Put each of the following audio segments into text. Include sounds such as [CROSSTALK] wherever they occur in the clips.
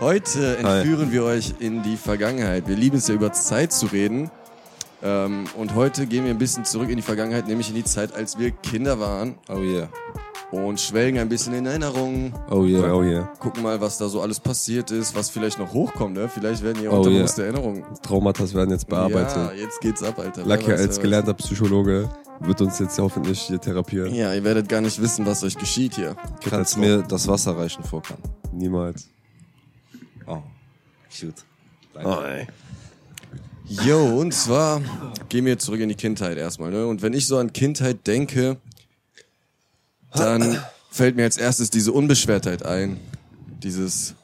Heute entführen wir euch in die Vergangenheit. Wir lieben es ja über Zeit zu reden. Ähm, und heute gehen wir ein bisschen zurück in die Vergangenheit, nämlich in die Zeit, als wir Kinder waren Oh yeah. und schwelgen ein bisschen in Erinnerungen. Oh yeah. Oh yeah. Gucken mal, was da so alles passiert ist, was vielleicht noch hochkommt. Ne? Vielleicht werden hier Oh, unterbewusste Erinnerungen. Traumata werden jetzt bearbeitet. Ja, jetzt geht's ab, Alter. Lucky als gelernter Psychologe wird uns jetzt hoffentlich hier therapieren. Ja, ihr werdet gar nicht wissen, was euch geschieht hier. Kannst mir das Wasser reichen, Vorkan? Niemals. Oh, cute. Jo, und zwar gehen wir zurück in die Kindheit erstmal. Ne? Und wenn ich so an Kindheit denke, dann fällt mir als erstes diese Unbeschwertheit ein. Dieses,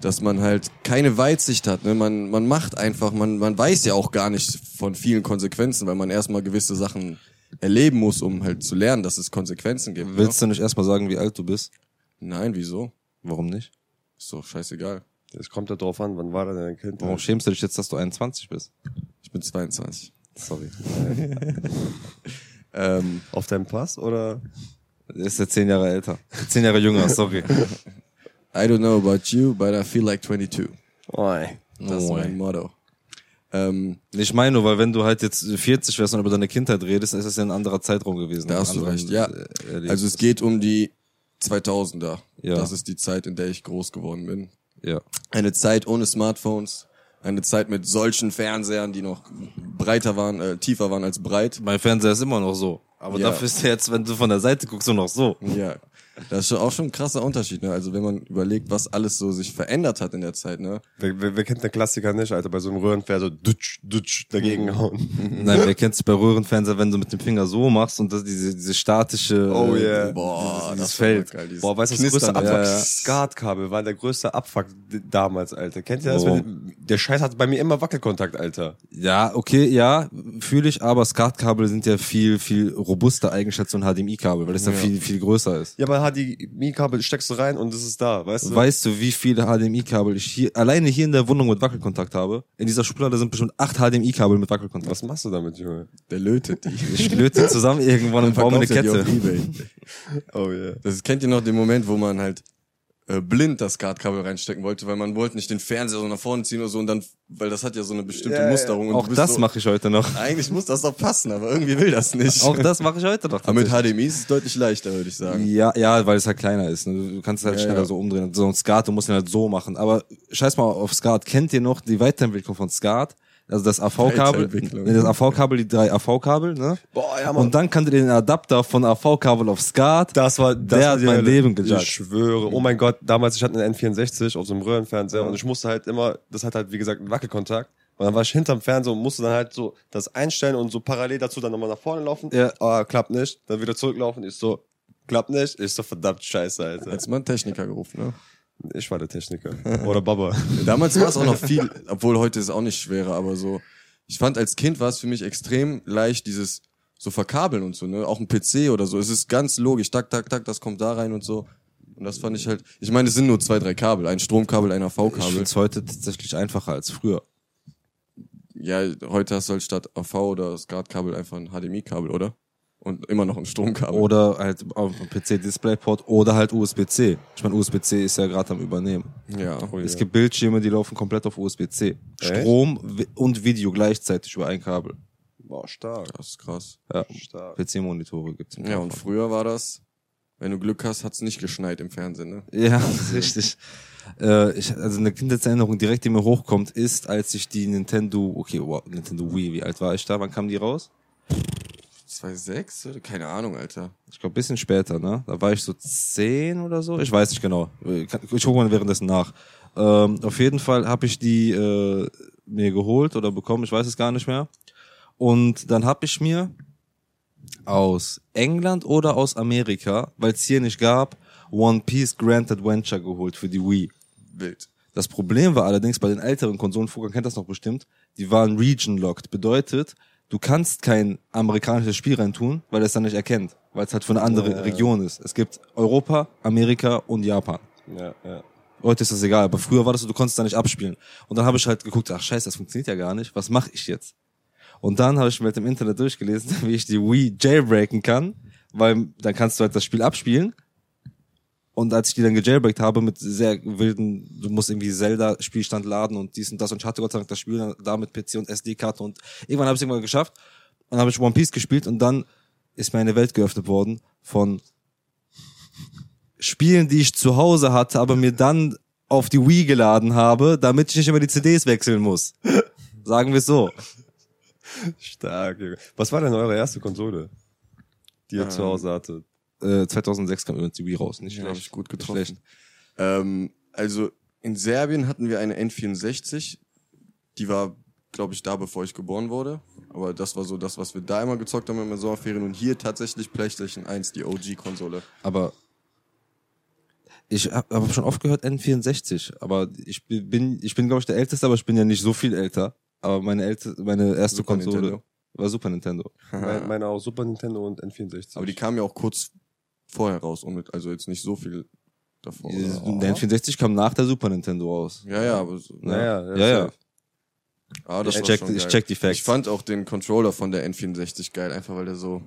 dass man halt keine Weitsicht hat. Ne? Man, man macht einfach, man, man weiß ja auch gar nicht von vielen Konsequenzen, weil man erstmal gewisse Sachen erleben muss, um halt zu lernen, dass es Konsequenzen gibt. Willst du nicht erstmal sagen, wie alt du bist? Ne? Nein, wieso? Warum nicht? Ist doch scheißegal. Es kommt ja drauf an, wann war denn dein Kind? Warum schämst du dich jetzt, dass du 21 bist? Ich bin 22. Sorry. [LAUGHS] Ähm, Auf deinem Pass oder? Er ist ja 10 Jahre älter. 10 Jahre jünger, sorry. [LAUGHS] I don't know about you, but I feel like 22. Oi. Das ist mein Motto. Ähm, Ich meine nur, weil wenn du halt jetzt 40 wärst und über deine Kindheit redest, dann ist das ja ein anderer Zeitraum gewesen. Da hast du recht, ja. Erlebnis. Also es geht um die 2000er. Ja. Das ist die Zeit, in der ich groß geworden bin. Ja. Eine Zeit ohne Smartphones. Eine Zeit mit solchen Fernsehern, die noch breiter waren, äh, tiefer waren als breit. Mein Fernseher ist immer noch so. Aber Ja. dafür ist er jetzt, wenn du von der Seite guckst, nur noch so. Ja. Das ist auch schon ein krasser Unterschied, ne? Also wenn man überlegt, was alles so sich verändert hat in der Zeit, ne? Wer, wer, wer kennt den Klassiker nicht, Alter? Bei so einem Röhrenfernseher so dutsch, dutsch dagegen hauen. Nein, wer kennt's bei Röhrenfernseher, wenn du mit dem Finger so machst und das diese, diese statische Oh äh, yeah. Boah, dieses geil, dieses Boah, weißt du, das größte Abfuck? ja, ja. Skatkabel war der größte Abfuck damals, Alter. Kennt ihr das? Wenn- Der Scheiß hat bei mir immer Wackelkontakt, Alter. Ja, okay, ja, fühle ich, aber SCART-Kabel sind ja viel, viel robuster eigentlich als so ein HDMI-Kabel, weil es dann viel, viel größer ist. Ja, aber HDMI-Kabel steckst du rein und es ist da, weißt du? Weißt du, wie viele HDMI-Kabel ich hier, alleine hier in der Wohnung mit Wackelkontakt habe? In dieser Schublade sind bestimmt acht HDMI-Kabel mit Wackelkontakt. Was machst du damit, Junge? Der lötet die. [LAUGHS] Ich löte zusammen irgendwann und baue mir eine Kette. auf Ebay. Oh yeah. Das kennt ihr noch den Moment, wo man halt äh, blind das Skatkabel reinstecken wollte, weil man wollte nicht den Fernseher so nach vorne ziehen oder so und dann, weil das hat ja so eine bestimmte Ja, ja. Musterung. Und Auch das so, mache ich heute noch. Eigentlich muss das doch passen, aber irgendwie will das nicht. Auch das mache ich heute noch. aber mit. HDMI ist es deutlich leichter, würde ich sagen. Ja, ja, weil es halt kleiner ist. Ne? Du kannst es halt Ja, schneller ja. so umdrehen. So ein Skat, du musst ihn halt so machen. Aber scheiß mal auf Skat. Kennt ihr noch die Weiterentwicklung von Skat? Also das AV-Kabel, das AV-Kabel, die drei AV-Kabel, ne? Boah, ja, Mann. Und dann kannst du den Adapter von AV-Kabel auf Skat. Das war, das Der war hat mein Hölle. Leben gejudged. Ich schwöre. Oh mein Gott, damals, ich hatte einen N64 auf so einem Röhrenfernseher und ich musste halt immer, das hat halt, wie gesagt, einen Wackelkontakt. Und dann war ich hinterm Fernseher und musste dann halt so das einstellen und so parallel dazu dann nochmal nach vorne laufen. Ja. Oh, klappt nicht. Dann wieder zurücklaufen. Ich so, klappt nicht. Ich so, verdammt scheiße, Alter. Jetzt mal einen Techniker gerufen, ne? Ich war der Techniker. [LAUGHS] Oder Baba. Damals war es auch noch viel, obwohl heute ist es auch nicht schwerer, aber so, ich fand als Kind war es für mich extrem leicht, dieses so verkabeln und so, ne? Auch ein PC oder so. Es ist ganz logisch, tak, tak, tak, das kommt da rein und so. Und das fand ich halt, ich meine, es sind nur zwei, drei Kabel, ein Stromkabel, ein AV-Kabel. es heute tatsächlich einfacher als früher. Ja, heute hast du halt statt AV oder SCART-Kabel einfach ein HDMI-Kabel, oder? Und immer noch ein Stromkabel. Oder halt auf dem PC DisplayPort oder halt USB-C. Ich meine, USB-C ist ja gerade am Übernehmen. ja. Es gibt Bildschirme, die laufen komplett auf USB-C. Strom und Video gleichzeitig über ein Kabel. Boah, stark. Das ist krass. Ja. Stark. PC-Monitore gibt's Ja, und früher war das, wenn du Glück hast, hat's nicht geschneit im Fernsehen, ne? Ja, [LAUGHS] richtig. Äh, ich, also eine Kindheitserinnerung direkt, die mir hochkommt, ist, als ich die Nintendo, okay, wow, Nintendo Wii, wie alt war ich da? Wann kam die raus? 2,6? oder? Keine Ahnung, Alter. Ich glaube, bisschen später, ne? Da war ich so zehn oder so. Ich weiß nicht genau. Ich gucke mal währenddessen nach. Ähm, auf jeden Fall habe ich die äh, mir geholt oder bekommen, ich weiß es gar nicht mehr. Und dann habe ich mir aus England oder aus Amerika, weil es hier nicht gab, One Piece Grand Adventure geholt für die Wii. Wild. Das Problem war allerdings bei den älteren Konsolen, Fugan kennt das noch bestimmt, die waren region-locked. Bedeutet, du kannst kein amerikanisches Spiel reintun, weil es dann nicht erkennt, weil es halt für eine andere Region ist. Es gibt Europa, Amerika und Japan. Ja, ja. Heute ist das egal, aber früher war das so, du konntest da nicht abspielen. Und dann habe ich halt geguckt, ach scheiße, das funktioniert ja gar nicht, was mache ich jetzt? Und dann habe ich mir halt im Internet durchgelesen, [LAUGHS] wie ich die Wii jailbreaken kann, weil dann kannst du halt das Spiel abspielen Und als ich die dann gejailbreakt habe mit sehr wilden, du musst irgendwie Zelda-Spielstand laden und dies und das. Und ich hatte Gott sei Dank das Spiel dann da mit PC und SD-Karte. Und irgendwann habe ich es irgendwann geschafft. Und dann habe ich One Piece gespielt und dann ist mir eine Welt geöffnet worden von Spielen, die ich zu Hause hatte, aber mir dann auf die Wii geladen habe, damit ich nicht immer die CDs wechseln muss. Sagen wir es so. Stark. Was war denn eure erste Konsole, die ihr zu Hause hattet? Äh, 2006 kam übrigens die Wii raus. Nicht habe schlecht. ich gut Nicht getroffen. schlecht. Ähm, also in Serbien hatten wir eine N64. Die war, glaube ich, da, bevor ich geboren wurde. Aber das war so das, was wir da immer gezockt haben in den Sommerferien. Und hier tatsächlich PlayStation 1, die OG-Konsole. Aber ich habe hab schon oft gehört N64, aber ich bin, ich bin glaube ich der Älteste, aber ich bin ja nicht so viel älter. Aber meine älte, meine erste Super Konsole Nintendo. war Super Nintendo. Mein, meine auch Super Nintendo und N64. Aber die kam ja auch kurz vorher raus. Und mit, also jetzt nicht so viel davor. Der N64 kam nach der Super Nintendo raus. Ja, ja, aber so, naja, Ja, ja. Ah, das Ich war check- schon ich check die Facts. Ich fand auch den Controller von der N64 geil, einfach weil der so.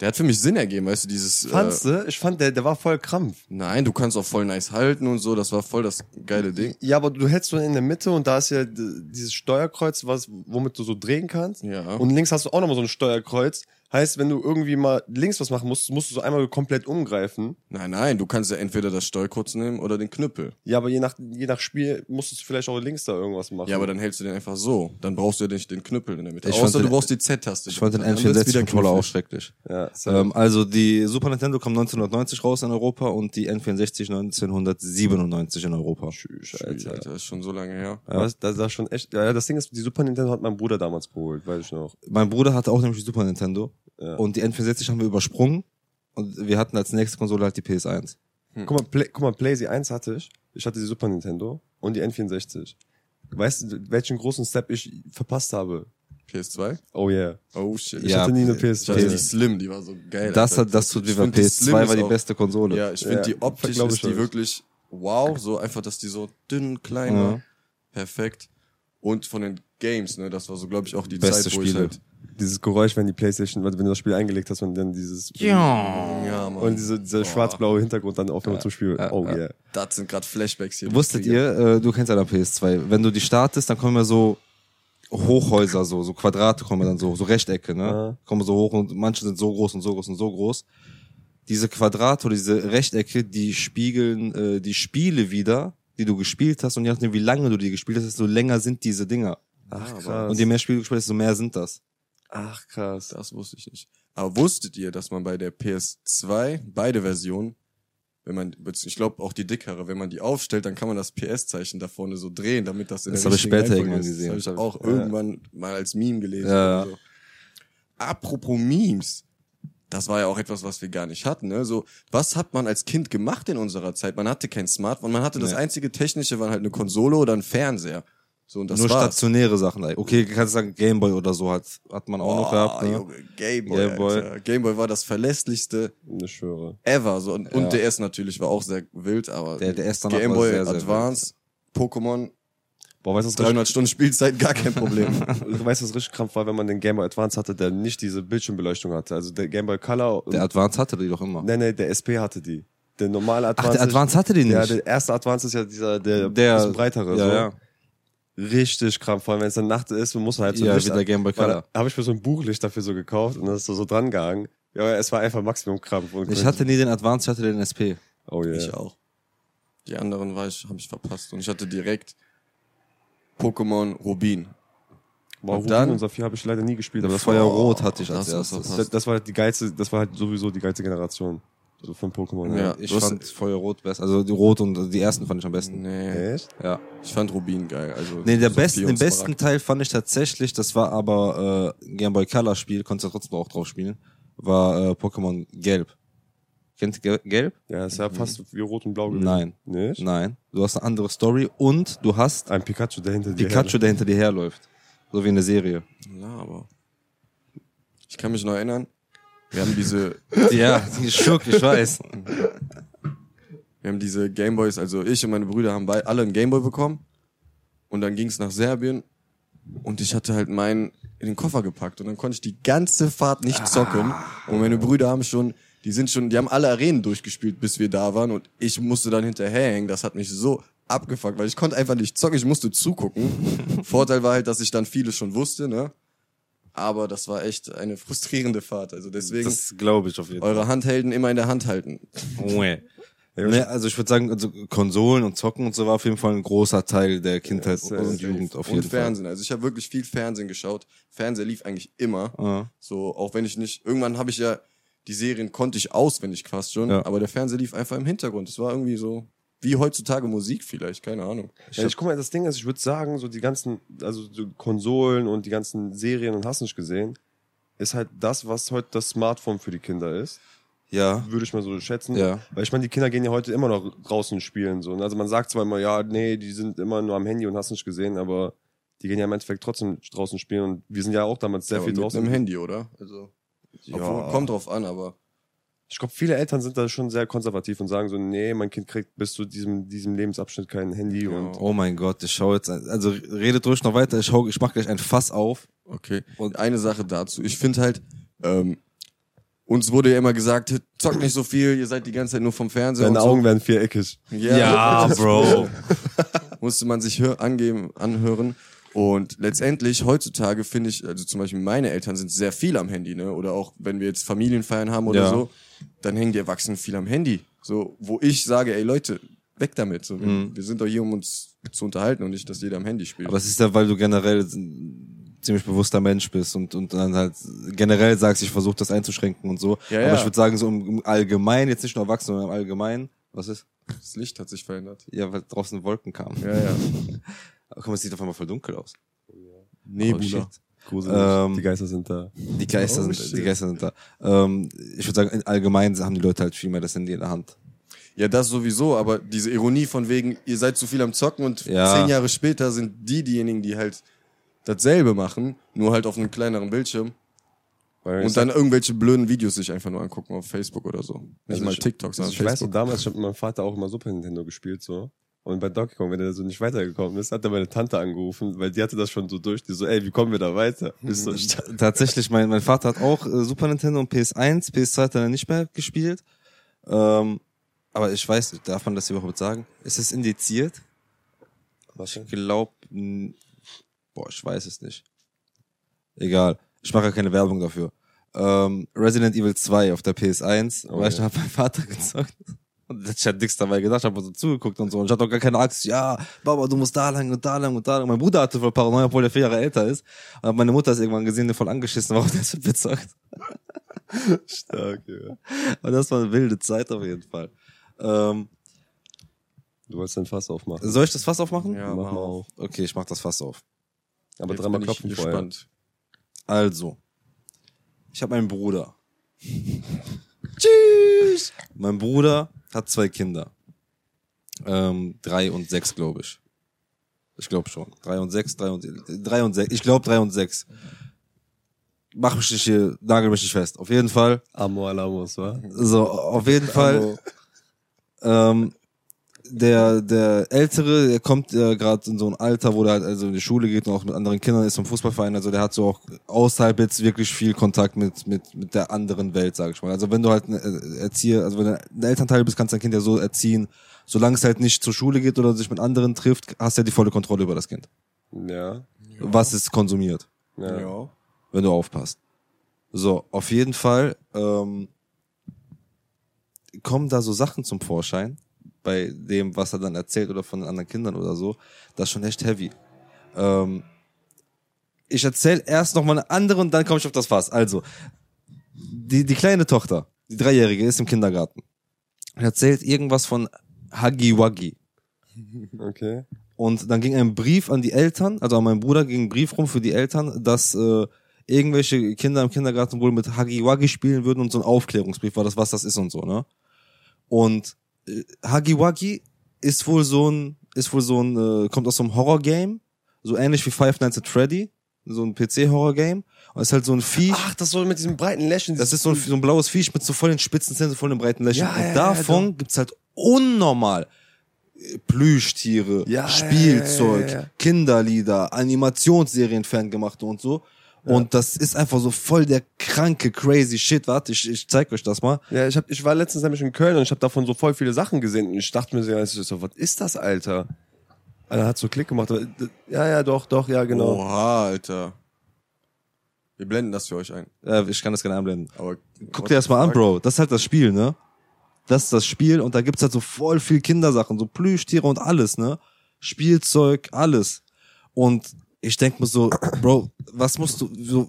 Der hat für mich Sinn ergeben, weißt du, dieses. Fandst Äh, du? Ich fand, der, der war voll krampf. nein, du kannst auch voll nice halten und so, das war voll das geile Ding. Ja, aber du hältst so in der Mitte und da ist ja dieses Steuerkreuz, was, womit du so drehen kannst. Ja. Und links hast du auch nochmal so ein Steuerkreuz. Heißt, wenn du irgendwie mal links was machen musst, musst du so einmal komplett umgreifen. Nein, nein, du kannst ja entweder das Steuerkreuz nehmen oder den Knüppel. Ja, aber je nach, je nach Spiel musstest du vielleicht auch links da irgendwas machen. Ja, aber dann hältst du den einfach so. Dann brauchst du ja nicht den Knüppel in der Mitte. Ich Außer fand du den- brauchst die Z-Taste. Ich fand den Dann wird's wieder N64-Controller auch schrecklich. Ja. Ähm, also die Super Nintendo kam 1990 raus in Europa und die N64 1997 in Europa. Tschüss, Alter. Alter. ist schon so lange her. Ja. Das, das war schon echt. Ja, das Ding ist, die Super Nintendo hat mein Bruder damals geholt, weiß ich noch. Mein Bruder hatte auch nämlich die Super Nintendo Ja. und die N64 haben wir übersprungen und wir hatten als nächste Konsole halt die PS1. Guck mal, Play, guck mal, PlayStation 1 hatte ich. Ich hatte die Super Nintendo und die N64. Weißt du, welchen großen Step ich verpasst habe? PS2? Oh yeah. Oh shit. Ich Ja, hatte nie eine Ich hatte PS2. die Slim, die war so geil. Das hat, das tut Ich Slim PS2 ist war die auch- beste Konsole. Ja, ich finde Ja, die optisch ist ich die wirklich wow, so einfach, dass die so dünn, klein Ja. war. Perfekt. Und von den Games, ne, das war so, glaube ich, auch die Beste Zeit, wo ich Spiele. halt, Dieses Geräusch, wenn die Playstation, wenn du das Spiel eingelegt hast und dann dieses ja, Mann. und diese, dieser schwarz-blaue Hintergrund dann aufhört zum Spiel. ja, oh ja. yeah. das sind gerade Flashbacks hier. Wusstet ihr, äh, du kennst ja dann PS2, wenn du die startest, dann kommen ja so Hochhäuser, so, so Quadrate kommen dann so, so Rechtecke, ne? Ja. Kommen so hoch und manche sind so groß und so groß und so groß. Diese Quadrate oder diese Rechtecke, die spiegeln äh, die Spiele wieder, die du gespielt hast und je nachdem, wie lange du die gespielt hast, desto länger sind diese Dinger. Ach krass. Und je mehr Spiele du gespielt hast, desto mehr sind das. Ach krass. Das wusste ich nicht. Aber wusstet ihr, dass man bei der PS2 beide Versionen, wenn man, ich glaube auch die dickere, wenn man die aufstellt, dann kann man das PS-Zeichen da vorne so drehen, damit das in Das der hab ich richtigen später Reihenfolge irgendwann ist. gesehen. Das habe ich auch Ja. irgendwann mal als Meme gelesen. Ja, So. Apropos Memes. Das war ja auch etwas, was wir gar nicht hatten. Ne? So, was hat man als Kind gemacht in unserer Zeit? Man hatte kein Smartphone, man hatte das Nee. einzige technische, war halt eine Konsole oder ein Fernseher. So, und das Nur war's. stationäre Sachen. Okay, kannst du sagen, Gameboy oder so hat, hat man auch noch gehabt. Ne? Junge, Gameboy, Gameboy. Gameboy war das verlässlichste Ich schwöre. ever. So. Und, Ja. und DS natürlich war auch sehr wild, aber Der DS war Gameboy sehr, sehr Advance, Pokémon, Boah, weißt du, was richtig, 300 Stunden Spielzeit, gar kein Problem. [LAUGHS] du weißt, was richtig krampf war, wenn man den Game Boy Advance hatte, der nicht diese Bildschirmbeleuchtung hatte. Also der Game Boy Color. Der Advance hatte die doch immer. nee, nee, der SP hatte die. Der normale Ach, Advance. der Advance hatte die nicht. Ja, der erste Advance ist ja dieser, der, Der- breitere. ja, so. ja. Richtig krampf, vor allem wenn es dann Nacht ist, man muss halt so Ja, Licht wie der Game Boy Color. Da habe ich mir so ein Buchlicht dafür so gekauft und das ist so, so dran gehangen. Ja, es war einfach Maximum Krampf. Und Ich hatte nie den Advance, ich hatte den SP. oh yeah. Ich auch. Die anderen war ich, habe ich verpasst. Und ich hatte direkt Pokémon Rubin. Boah, und Rubin dann- und Saphir habe ich leider nie gespielt, aber das, Feuerrot hatte ich das als hast du erstes. verpasst. das, das war halt die geilste, das war halt sowieso die geilste Generation. So von Pokémon. Ja. Ich du fand Feuerrot besser. Also die Rot und die ersten fand ich am besten. Nee, Echt? Ja. ich fand Rubin geil. Also Nee, der Saphir besten, den besten Smaragd. Teil fand ich tatsächlich, das war aber äh, Game Boy Color Spiel, konntest du trotzdem auch drauf spielen, war äh, Pokémon Gelb. Kennt ihr Gel- Gelb? Ja, ist ja fast wie Rot und Blau gewesen. Nein. Nicht? Nein. Du hast eine andere Story und du hast Ein Pikachu, der hinter dir Pikachu, der hinter dir herläuft. So wie in der Serie. Ja, aber ich kann mich noch erinnern. Wir haben diese, [LAUGHS] Ja, die Schuck, ich weiß. wir haben diese Gameboys, also ich und meine Brüder haben alle einen Gameboy bekommen. Und dann ging's nach Serbien. Und ich hatte halt meinen in den Koffer gepackt. Und dann konnte ich die ganze Fahrt nicht zocken. Und meine Brüder haben schon die sind schon, die haben alle Arenen durchgespielt, bis wir da waren und ich musste dann hinterherhängen. Das hat mich so abgefuckt, weil ich konnte einfach nicht zocken, ich musste zugucken. [LAUGHS] Vorteil war halt, dass ich dann vieles schon wusste, ne? Aber das war echt eine frustrierende Fahrt. Also deswegen Das glaube ich auf jeden Fall. eure Handhelden immer in der Hand halten. Nee, also ich würde sagen, also Konsolen und Zocken und so war auf jeden Fall ein großer Teil der Kindheit Ja, und safe. Jugend auf und jeden Fall. Fernsehen. Also ich habe wirklich viel Fernsehen geschaut. Fernseher lief eigentlich immer. Ja. So, auch wenn ich nicht, irgendwann habe ich ja, die Serien konnte ich auswendig fast schon, Ja. aber der Fernseher lief einfach im Hintergrund. Es war irgendwie so, wie heutzutage Musik vielleicht, keine Ahnung. Ja, ich guck mal, das Ding ist, ich würde sagen, so die ganzen, also so Konsolen und die ganzen Serien und hast nicht gesehen, ist halt das, was heute das Smartphone für die Kinder ist. Ja. Würde ich mal so schätzen. Ja. Weil ich meine, die Kinder gehen ja heute immer noch draußen spielen. So. Und Also man sagt zwar immer, ja, nee, die sind immer nur am Handy und hast nicht gesehen, aber die gehen ja im Endeffekt trotzdem draußen spielen und wir sind ja auch damals sehr Ja, viel mit draußen. einem Handy, oder? Also, Ja. obwohl, kommt drauf an, aber Ich glaube, viele Eltern sind da schon sehr konservativ und sagen so, nee, mein Kind kriegt bis zu diesem, diesem Lebensabschnitt kein Handy und Oh mein Gott, ich schaue jetzt, also redet ruhig noch weiter, ich, schau, ich mach gleich ein Fass auf. okay. Und eine Sache dazu. Ich finde halt, ähm, uns wurde ja immer gesagt, zockt nicht so viel, ihr seid die ganze Zeit nur vom Fernseher deine und so. Augen werden viereckig. Ja, [LAUGHS] Bro. musste man sich hör, angeben, anhören. Und letztendlich, heutzutage finde ich, also zum Beispiel meine Eltern sind sehr viel am Handy, ne? Oder auch wenn wir jetzt Familienfeiern haben oder Ja. so, dann hängen die Erwachsenen viel am Handy. So, wo ich sage, ey Leute, weg damit. So, wir, wir sind doch hier, um uns zu unterhalten und nicht, dass jeder am Handy spielt. Aber es ist ja, weil du generell ein ziemlich bewusster Mensch bist und, und dann halt generell sagst, ich versuche das einzuschränken und so. Ja, Aber ja. ich würde sagen, so im, im Allgemeinen, jetzt nicht nur Erwachsene, sondern im Allgemeinen, was ist? das Licht hat sich verändert. Ja, weil draußen Wolken kamen. Ja, ja. [LAUGHS] Guck mal, es sieht auf einmal voll dunkel aus. Nebula. Oh, shit. Gruselig. Ähm, die Geister sind da. Die Geister, Oh, sind, die Geister sind da. Ähm, ich würde sagen, in allgemein haben die Leute halt viel mehr das Handy in der Hand. Ja, das sowieso, aber diese Ironie von wegen, ihr seid zu viel am Zocken und Ja. zehn Jahre später sind die diejenigen, die halt dasselbe machen, nur halt auf einem kleineren Bildschirm Weil und dann irgendwelche blöden Videos sich einfach nur angucken auf Facebook oder so. Nicht Also mal ich- TikTok, Also sondern ich weiß noch, Facebook. damals, ich hab mit meinem Vater auch immer Super Nintendo gespielt, so. Und bei Donkey Kong, wenn er so nicht weitergekommen ist, hat er meine Tante angerufen, weil die hatte das schon so durch. Die so, ey, wie kommen wir da weiter? Ich so, ich, [LAUGHS] Tatsächlich, mein, mein Vater hat auch äh, Super Nintendo und PS1, PS2 hat er dann nicht mehr gespielt. Ähm, aber ich weiß, darf man das überhaupt sagen? Ist es indiziert? was? Ich glaube, boah, ich weiß es nicht. Egal, ich mache ja keine Werbung dafür. Ähm, Resident Evil 2 auf der PS1, Oh, weil ich ja. hab mein Vater [LAUGHS] gezockt. Und ich hatte nichts dabei gedacht, habe so zugeguckt und so. Und ich hatte auch gar keine Angst. Ja, Baba, du musst da lang und da lang und da lang. Mein Bruder hatte voll Paranoia, obwohl der vier Jahre älter ist. Und meine Mutter ist irgendwann gesehen, der voll angeschissen war und [LAUGHS] der ist bezockt. [LAUGHS] Stark, ja. Und das war eine wilde Zeit auf jeden Fall. Ähm, Du wolltest dein Fass aufmachen. soll ich das Fass aufmachen? Ja, Mach mal auf. Okay, ich mach das Fass auf. Aber Jetzt dreimal ich klopfen vorher. gespannt. Also, ich habe einen Bruder. [LAUGHS] Tschüss. Mein Bruder hat zwei Kinder. Ähm, drei und sechs, glaube ich. Ich glaube schon. Drei und sechs, drei und drei und sechs. Ich glaube drei und sechs. Mach mich nicht hier, nagel mich nicht fest. Auf jeden Fall. Amo Alamos, wa? So, auf jeden Fall. Ähm, der, der Ältere, der kommt äh, gerade in so ein Alter, wo der halt also in die Schule geht und auch mit anderen Kindern ist im Fußballverein. Also der hat so auch außerhalb jetzt wirklich viel Kontakt mit, mit, mit der anderen Welt, sag ich mal. Also wenn du halt ein äh, Erzieher, also wenn du ein Elternteil bist, kannst du dein Kind ja so erziehen, solange es halt nicht zur Schule geht oder sich mit anderen trifft, hast du ja die volle Kontrolle über das Kind. Ja. Was es konsumiert Ja. Ja. wenn du aufpasst. So, auf jeden Fall ähm, kommen da so Sachen zum Vorschein, bei dem, was er dann erzählt oder von den anderen Kindern oder so. Das ist schon echt heavy. Ähm, ich erzähle erst noch mal eine andere und dann komme ich auf das Fass. Also, die, die kleine Tochter, die Dreijährige, ist im Kindergarten. Erzählt irgendwas von Huggy Wuggy. Okay. Und dann ging ein Brief an die Eltern, also an meinen Bruder ging ein Brief rum für die Eltern, dass äh, irgendwelche Kinder im Kindergarten wohl mit Huggy Wuggy spielen würden und so ein Aufklärungsbrief war das, was das ist und so, ne? Und äh, Wuggy ist wohl so ein, ist wohl so ein, äh, kommt aus so einem Horror-Game, so ähnlich wie Five Nights at Freddy, so ein PC-Horror-Game. Und ist halt so ein Viech. Ach, das soll mit diesem breiten Lächeln. Das ist so ein, so ein blaues Viech mit so voll den spitzen Zähnen, so voll den breiten Lächeln. Ja, ja, und ja, davon gibt's halt unnormal äh, Plüschtiere, Ja, ja, Spielzeug, ja, ja, ja. Kinderlieder, Animationsserien ferngemachte und so. Und das ist einfach so voll der kranke, crazy Shit. Warte, ich, ich zeig euch das mal. Ja, ich, hab, ich war letztens nämlich in Köln und ich habe davon so voll viele Sachen gesehen und ich dachte mir so, so was ist das, Alter? Er hat so Klick gemacht. Ja, ja, doch, doch, ja, genau. Oha, Alter. Wir blenden das für euch ein. Äh, ich kann das gerne einblenden. Aber Guck dir das mal an, Bro. Das ist halt das Spiel, ne? Das ist das Spiel und da gibt's halt so voll viel Kindersachen, so Plüschtiere und alles, ne? Spielzeug, alles. Und ich denk mir so, Bro, was musst du so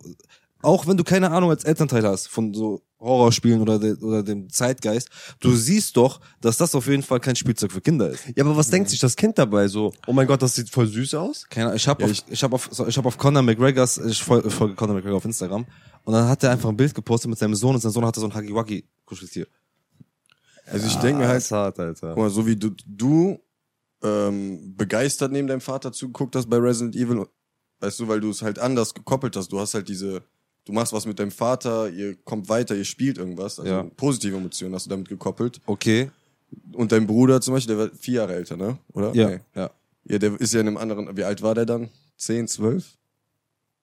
auch wenn du keine Ahnung als Elternteil hast von so Horrorspielen oder, de, oder dem Zeitgeist, du siehst doch, dass das auf jeden Fall kein Spielzeug für Kinder ist. Ja, aber was denkt sich das Kind dabei so? Oh mein Gott, das sieht voll süß aus. Keine Ahnung, ich habe Ja, auf, ich- ich hab auf, so, ich hab auf Conor McGregors, ich fol- folge Conor McGregor auf Instagram und dann hat er einfach ein Bild gepostet mit seinem Sohn und sein Sohn hatte so ein Hagiwagi Kuscheltier. also ich denke mir halt, ist hart, Alter. guck mal, so wie du, du ähm, begeistert neben deinem Vater zugeguckt hast bei Resident Evil, weißt du, weil du es halt anders gekoppelt hast. Du hast halt diese, du machst was mit deinem Vater, ihr kommt weiter, ihr spielt irgendwas. Also Ja. positive Emotionen hast du damit gekoppelt. Okay. Und dein Bruder zum Beispiel, der war vier Jahre älter, ne? Oder? Ja. Nee. Ja. Ja, der ist ja in einem anderen, wie alt war der dann? Zehn, zwölf?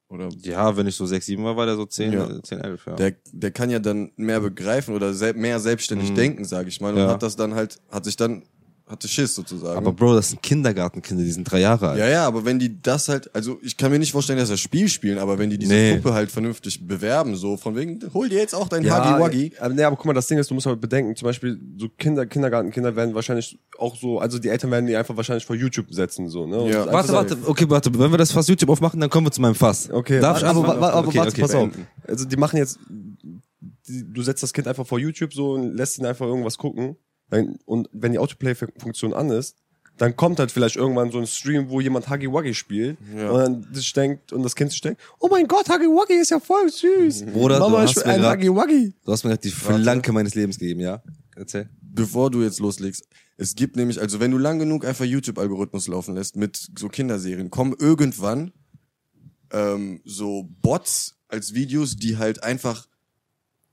Oder Ja, wenn ich so sechs, sieben war, war der so zehn, Ja. zehn, elf, ja. der, der kann ja dann mehr begreifen oder mehr selbstständig denken, sage ich mal. Und Ja. hat das dann halt, hat sich dann, hatte Schiss sozusagen. Aber Bro, das sind Kindergartenkinder, die sind drei Jahre alt. ja, ja, aber wenn die das halt, also ich kann mir nicht vorstellen, dass das Spiel spielen, aber wenn die diese Nee. Puppe halt vernünftig bewerben, so von wegen, hol dir jetzt auch dein Ja, Huggy Wuggy. aber, nee, aber guck mal, das Ding ist, du musst aber bedenken, zum Beispiel so Kinder, Kindergartenkinder werden wahrscheinlich auch so, also die Eltern werden die einfach wahrscheinlich vor YouTube setzen, so, ne? Ja. Warte, sagen- warte, okay, warte. Wenn wir das Fass YouTube aufmachen, dann kommen wir zu meinem Fass. Okay, Darf ich aber, aber, aber okay, warte, okay, pass auf. Also die machen jetzt, die, du setzt das Kind einfach vor YouTube so und lässt ihn einfach irgendwas gucken. Dann, und wenn die Autoplay-Funktion an ist, dann kommt halt vielleicht irgendwann so ein Stream, wo jemand Huggy Wuggy spielt Ja. und dann das denkt und das Kind sich denkt, oh mein Gott, Huggy Wuggy ist ja voll süß. [LAUGHS] Bruder, du Mama, hast ich mir ein grad- Huggy Wuggy. Du hast mir gerade die Flanke meines Lebens gegeben, ja? Erzähl. Bevor du jetzt loslegst, es gibt nämlich, also wenn du lang genug einfach YouTube-Algorithmus laufen lässt mit so Kinderserien, kommen irgendwann ähm, so Bots als Videos, die halt einfach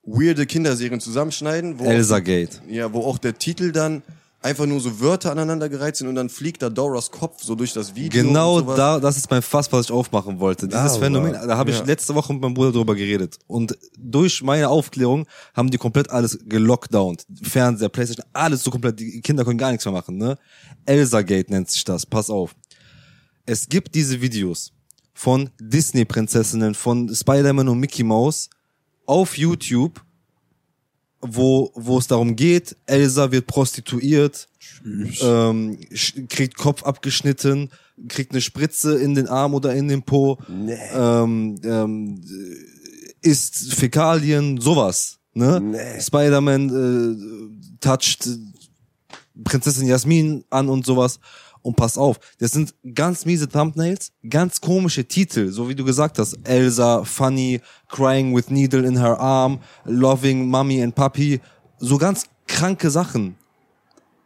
weirde Kinderserien zusammenschneiden, wo Elsa Gate. Ja, wo auch der Titel dann einfach nur so Wörter aneinander gereiht sind und dann fliegt da Doras Kopf so durch das Video. Genau und sowas. da, das ist mein Fass, was ich aufmachen wollte. Dieses Ah, Phänomen, da habe ich Ja. letzte Woche mit meinem Bruder drüber geredet. Und durch meine Aufklärung haben die komplett alles gelockdownt. Fernseher, Playstation, alles so komplett. Die Kinder können gar nichts mehr machen, ne? Elsa Gate nennt sich das. Pass auf. Es gibt diese Videos von Disney-Prinzessinnen, von Spider-Man und Mickey Mouse auf YouTube, wo, wo es darum geht, Elsa wird prostituiert, ähm, kriegt Kopf abgeschnitten, kriegt eine Spritze in den Arm oder in den Po, Nee. ähm, ähm, äh, isst Fäkalien, sowas. Ne? Nee. Spider-Man äh, toucht Prinzessin Jasmin an und sowas. Und pass auf, das sind ganz miese Thumbnails, ganz komische Titel, so wie du gesagt hast. Elsa, Funny, Crying with Needle in her arm, Loving Mommy and Puppy. So ganz kranke Sachen.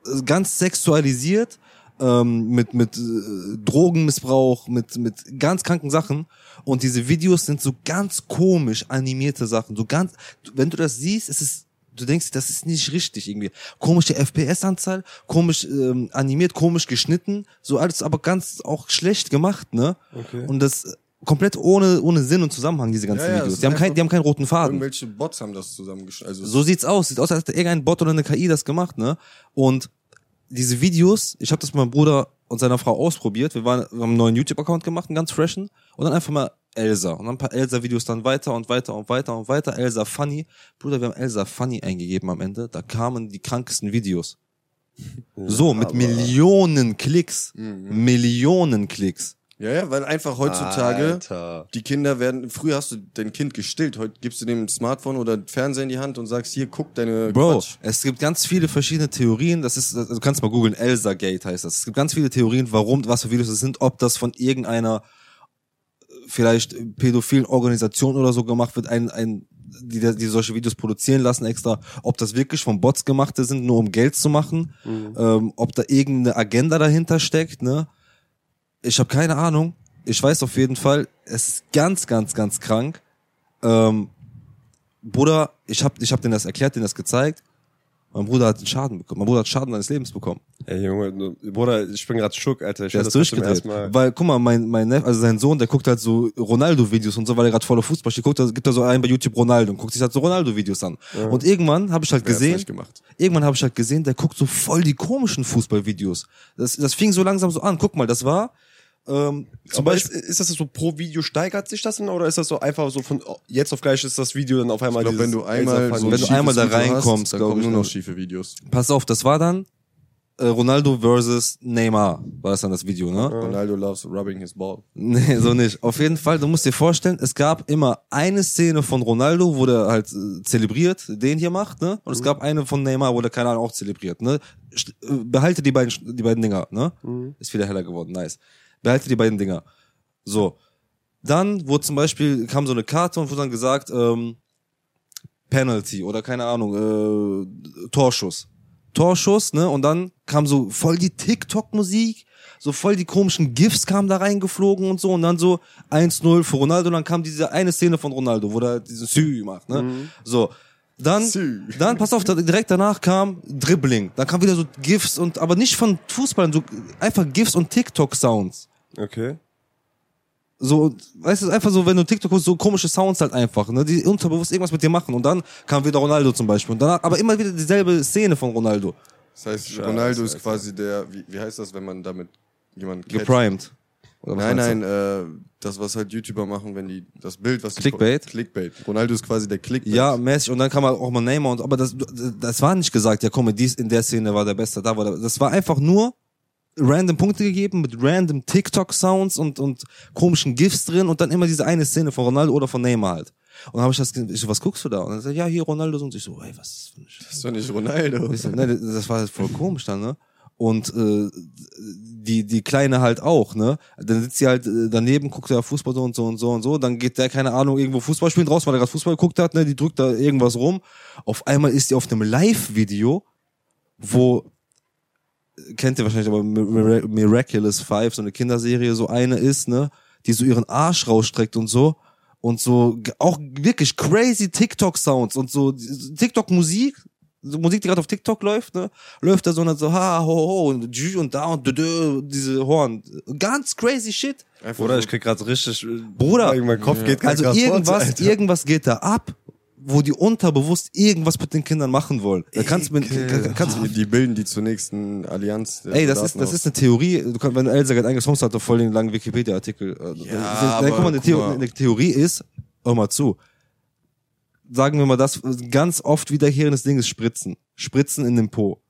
Äh, Ganz sexualisiert, ähm, mit, mit äh, Drogenmissbrauch, mit, mit ganz kranken Sachen. Und diese Videos sind so ganz komisch animierte Sachen. So ganz, wenn du das siehst, ist es, du denkst, das ist nicht richtig irgendwie. Komische FPS-Anzahl, komisch ähm, animiert, komisch geschnitten, so alles aber ganz auch schlecht gemacht, ne? Okay. Und das komplett ohne, ohne Sinn und Zusammenhang, diese ganzen Ja, ja, Videos. ist Die haben, kein, die haben keinen roten Faden. Irgendwelche Bots haben das zusammengeschnitten. Also So sieht's aus. Sieht aus, als hätte irgendein Bot oder eine KI das gemacht, ne? Und diese Videos, ich habe das mit meinem Bruder und seiner Frau ausprobiert. Wir, waren, wir haben einen neuen YouTube-Account gemacht, einen ganz freshen. Und dann einfach mal Elsa. Und dann ein paar Elsa-Videos dann weiter und weiter und weiter und weiter. Elsa Funny. Bruder, wir haben Elsa Funny eingegeben am Ende. Da kamen die krankesten Videos. So, mit Millionen Klicks. Millionen Klicks. Ja, ja, weil einfach heutzutage Alter. die Kinder werden, früher hast du dein Kind gestillt, heute gibst du dem Smartphone oder Fernseher in die Hand und sagst, hier, guck deine Bro, Quatsch. es gibt ganz viele verschiedene Theorien. Das ist, du kannst mal googeln, Elsa Gate heißt das. Es gibt ganz viele Theorien, warum, was für Videos es sind, ob das von irgendeiner vielleicht pädophilen Organisation oder so gemacht wird, ein, ein, die, die solche Videos produzieren lassen extra, ob das wirklich von Bots gemachte sind, nur um Geld zu machen, ähm, ob da irgendeine Agenda dahinter steckt, ne? Ich habe keine Ahnung. Ich weiß auf jeden Fall, es ist ganz, ganz, ganz krank. Ähm, Bruder, ich hab, ich hab denen das erklärt, denen das gezeigt. Mein Bruder hat einen Schaden bekommen. Mein Bruder hat Schaden seines Lebens bekommen. Ey, Junge, Bruder, ich bin gerade schock, Alter. Ich Der ist durchgedreht. Weil, guck mal, mein, mein Neff, also sein Sohn, der guckt halt so Ronaldo-Videos und so, weil er gerade voller Fußball steht, guckt, da- gibt er so einen bei YouTube Ronaldo und guckt sich halt so Ronaldo-Videos an. Und irgendwann habe ich halt gesehen, irgendwann habe ich halt gesehen, der guckt so voll die komischen Fußballvideos. Das, das fing so langsam so an. Guck mal, das war ähm, zum Beispiel. ist, ist das so pro Video steigert sich das denn oder ist das so einfach so von jetzt auf gleich ist das Video dann auf einmal Ich glaube, wenn du einmal so ein Wenn du einmal da reinkommst, hast, dann glaub kommen ich, nur noch schiefe Videos. Pass auf, das war dann äh, Ronaldo versus Neymar, war das dann das Video, ne? Ronaldo loves rubbing his ball. [LAUGHS] Nee, so nicht. Auf jeden Fall, du musst dir vorstellen, es gab immer eine Szene von Ronaldo, wo der halt äh, zelebriert, den hier macht, ne? Und es gab eine von Neymar, wo der keine Ahnung auch zelebriert, ne? Äh, Behalte die beiden, die beiden Dinger, ne? Ist wieder heller geworden, nice. Behalte die beiden Dinger. So. Dann wurde zum Beispiel, kam so eine Karte und wurde dann gesagt, ähm, Penalty oder keine Ahnung, äh, Torschuss. Torschuss, ne? Und dann kam so voll die TikTok-Musik, so voll die komischen GIFs kamen da reingeflogen und so und dann so 1-0 für Ronaldo und dann kam diese eine Szene von Ronaldo, wo der diesen Sü macht, ne? So. Dann, Sü. dann, pass auf, direkt danach kam Dribbling. Dann kam wieder so GIFs und, aber nicht von Fußballern, so einfach GIFs und TikTok-Sounds. Okay. So, weißt du, einfach so, wenn du TikTok guckst, so komische Sounds halt einfach, ne, die unterbewusst irgendwas mit dir machen. Und dann kam wieder Ronaldo zum Beispiel. Und danach, aber immer wieder dieselbe Szene von Ronaldo. Das heißt, Scheiße, Ronaldo ist Alter. quasi der, wie, wie heißt das, wenn man damit jemanden catcht? Geprimed. Oder Nein, nein, äh, das, was halt YouTuber machen, wenn die, das Bild, was die Clickbait? Clickbait. Ronaldo ist quasi der Clickbait. Ja, mäßig. Und dann kam halt auch mal Neymar und, aber das, das war nicht gesagt, ja komm, dies in der Szene war der Beste, da war der, das war einfach nur random Punkte gegeben mit random TikTok-Sounds und, und komischen GIFs drin und dann immer diese eine Szene von Ronaldo oder von Neymar halt. Und dann habe ich das, ich so, was guckst du da? Und dann sagt, ja, hier Ronaldo und ich so, ey, was ist das für eine Das ist doch nicht Ronaldo. So, ne, das- war halt voll komisch dann, ne? Und äh, die die kleine halt auch, ne? Dann sitzt sie halt äh, daneben, guckt ja Fußball so und so und so und so. Dann geht der keine Ahnung irgendwo Fußball spielen raus, weil er gerade Fußball geguckt hat, ne? Die drückt da irgendwas rum. Auf einmal ist die auf einem Live-Video, wo kennt ihr wahrscheinlich aber Mir- Miraculous Five, so eine Kinderserie, so eine ist, ne? Die so ihren Arsch rausstreckt und so. Und so auch wirklich crazy TikTok-Sounds und so TikTok-Musik, so Musik, die gerade auf TikTok läuft, ne? Läuft da so und dann so, ha, ho, ho, und dü und da und dü, dü, diese Horn. Ganz crazy shit. Einfach Bruder, so- ich krieg gerade richtig. Bruder. mein Kopf geht grad Also irgendwas, Alter. irgendwas geht da ab, wo die unterbewusst irgendwas mit den Kindern machen wollen. Da kannst du kannst du die, die bilden die zur nächsten Allianz. Ey, das ist, das ist eine Theorie. Du kannst, wenn Elsa gerade eingeschlossen hat, voll den langen Wikipedia-Artikel. Äh, Ja, aber guck mal, eine, guck mal. eine Theorie ist, hör mal zu. Sagen wir mal, das ganz oft wiederkehrendes Ding ist Spritzen. Spritzen in den Po.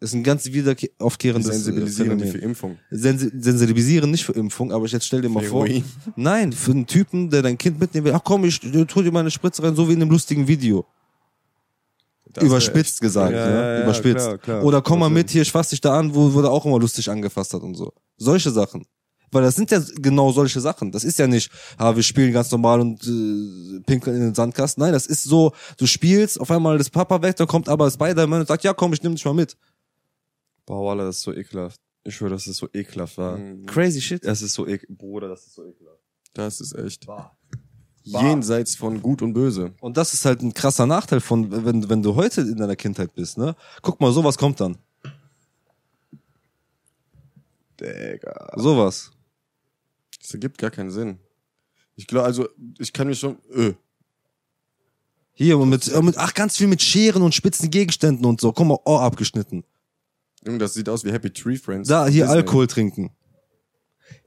Das ist ein ganz Die wiederkehrendes sensibilisieren die für Phänomen. Impfung. Sensi sensibilisieren nicht für Impfung, aber jetzt stell dir mal vor. Heroin. Nein, für einen Typen, der dein Kind mitnehmen will. Ach komm, ich tu dir meine Spritze rein, so wie in einem lustigen Video. Das Überspitzt gesagt, Ja, ne? ja, ja, Überspitzt. klar, klar. Oder komm mal Also- mit hier, ich fass dich da an, wo, wo der auch immer lustig angefasst hat und so. Solche Sachen. Weil das sind ja genau solche Sachen. Das ist ja nicht, ah, wir spielen ganz normal und äh, pinkeln in den Sandkasten. Nein, das ist so, du spielst, auf einmal ist Papa weg, dann kommt aber Spider-Man und sagt, ja komm, ich nehm dich mal mit. Boah, Wallah, das ist so ekelhaft. Ich schwöre, das ist so ekelhaft, war. Mhm. Crazy shit. Das ist so ekelhaft. Bruder, das ist so ekelhaft. Das ist echt. Jenseits von Gut und Böse. Und das ist halt ein krasser Nachteil von, wenn, wenn du heute in deiner Kindheit bist, ne? Guck mal, sowas kommt dann. Digga. Sowas. Das ergibt gar keinen Sinn. Ich glaube, also, ich kann mir schon, öh. Hier, und mit, mit, ach, ganz viel mit Scheren und spitzen Gegenständen und so. Guck mal, Ohr abgeschnitten. Junge, das sieht aus wie Happy Tree Friends. Da, hier Disney. Alkohol trinken.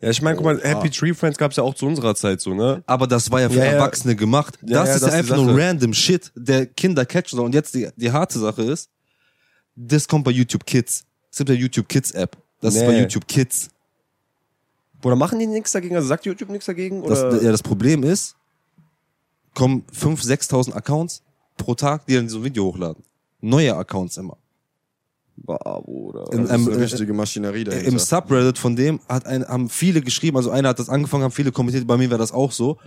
Ja, ich meine, guck mal, Oh, Happy ah. Tree Friends gab's ja auch zu unserer Zeit so, ne? Aber das war ja für Ja, ja. Erwachsene gemacht. Ja, das ja, ist das ja ist die einfach nur Sache. random Shit, der Kinder catchen soll. Und jetzt die, die harte Sache ist, das kommt bei YouTube Kids. Es gibt ja YouTube Kids App. Das ist Nee. bei YouTube Kids. Oder machen die nichts dagegen? Also sagt YouTube nichts dagegen? Das, Oder? ja, das Problem ist, kommen 5.000, 6.000 Accounts pro Tag, die dann so ein Video hochladen. Neue Accounts immer. Bah, Bruder. In- Das ist ähm, eine äh, richtige Maschinerie dahinter. Im Subreddit von dem hat ein, haben viele geschrieben, also einer hat das angefangen, haben viele kommentiert, bei mir wäre das auch so.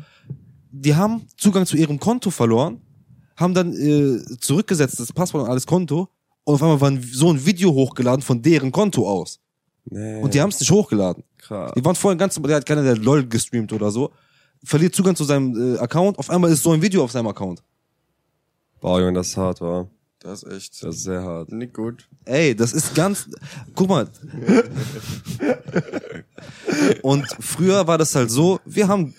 Die haben Zugang zu ihrem Konto verloren, haben dann äh, zurückgesetzt, das Passwort und alles Konto, und auf einmal war ein, so ein Video hochgeladen von deren Konto aus. nee, Und die haben es nicht hochgeladen. krass. Die waren vorher ganz, der hat keiner, der LOL gestreamt oder so, verliert Zugang zu seinem äh, Account, auf einmal ist so ein Video auf seinem Account. Boah, Junge, das ist hart, war. Das ist echt Das ist sehr hart. nicht gut. Ey, das ist ganz. Guck mal. [LAUGHS] Und früher war das halt so, wir haben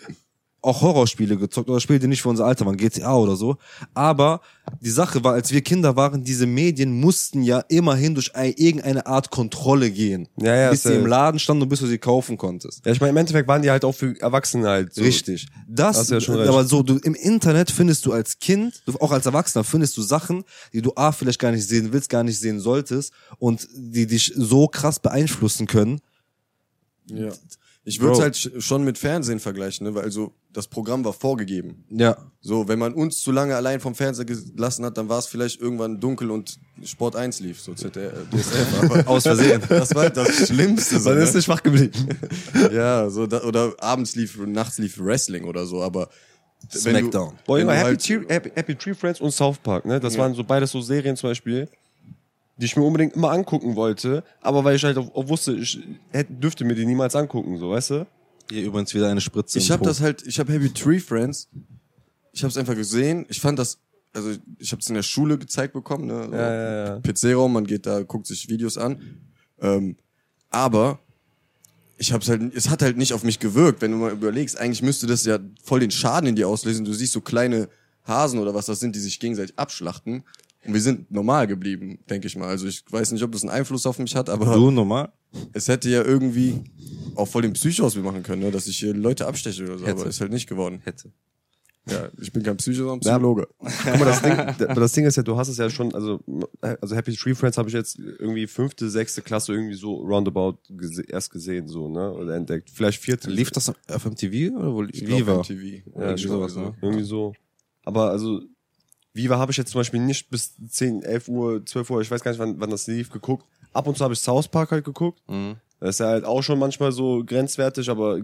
auch Horrorspiele gezockt oder Spiele, die nicht für unser Alter waren, GTA oder so. Aber die Sache war, als wir Kinder waren, diese Medien mussten ja immerhin durch ein, irgendeine Art Kontrolle gehen. Ja, ja, bis sie im Laden standen und bis du sie kaufen konntest. Ja, ich meine, im Endeffekt waren die halt auch für Erwachsene halt. So. Richtig. Das, ja schon recht. aber so, du, im Internet findest du als Kind, du, auch als Erwachsener, findest du Sachen, die du A, vielleicht gar nicht sehen willst, gar nicht sehen solltest und die dich so krass beeinflussen können. Ja. Ich würde es halt sch- schon mit Fernsehen vergleichen, ne? weil also das Programm war vorgegeben. Ja. So, wenn man uns zu lange allein vom Fernseher gelassen hat, dann war es vielleicht irgendwann dunkel und Sport 1 lief, so ZDF, äh, aber [LAUGHS] Aus Versehen. das war halt das Schlimmste. So, Dann ist ne? nicht wach geblieben. [LAUGHS] Ja, so da, oder abends lief, nachts lief Wrestling oder so, aber Smackdown. Boah, du Happy, halt- Tree, Happy, Happy Tree Friends und South Park, ne? Das Ja. waren so beides so Serien zum Beispiel, die ich mir unbedingt immer angucken wollte, aber weil ich halt auch, auch wusste, ich hätte, dürfte mir die niemals angucken, so, weißt du? Hier übrigens wieder eine Spritze. Ich habe das halt, ich habe Happy Tree Friends, ich habe es einfach gesehen. Ich fand das, also ich habe es in der Schule gezeigt bekommen, ne? So Ja, ja, ja. PC-Raum, man geht da, guckt sich Videos an. Ähm, aber ich hab's halt, es hat halt nicht auf mich gewirkt, wenn du mal überlegst, eigentlich müsste das ja voll den Schaden in dir auslösen. Du siehst so kleine Hasen oder was das sind, die sich gegenseitig abschlachten. Und wir sind normal geblieben, denke ich mal. Also ich weiß nicht, ob das einen Einfluss auf mich hat, aber Du normal? es hätte ja irgendwie auch voll den Psycho aus mir machen können, ne? dass ich hier Leute absteche oder so, Hätte. aber ist halt nicht geworden. Hätte. Ja, ich bin kein Psycho, sondern Psychologe. Guck mal, das Ding, [LAUGHS] aber das Ding ist ja, du hast es ja schon, also, also Happy Tree Friends habe ich jetzt irgendwie fünfte, sechste Klasse irgendwie so roundabout gese erst gesehen, so, ne, oder entdeckt. Vielleicht vierte. Lief das auf MTV oder wo Ich Viva? MTV. Ja, Oder ich sowas, ne? Irgendwie so. Aber also, Viva habe ich jetzt zum Beispiel nicht bis 10, 11 Uhr, 12 Uhr, ich weiß gar nicht, wann, wann das lief, geguckt. Ab und zu habe ich South Park halt geguckt. Mhm. Das ist ja halt auch schon manchmal so grenzwertig, aber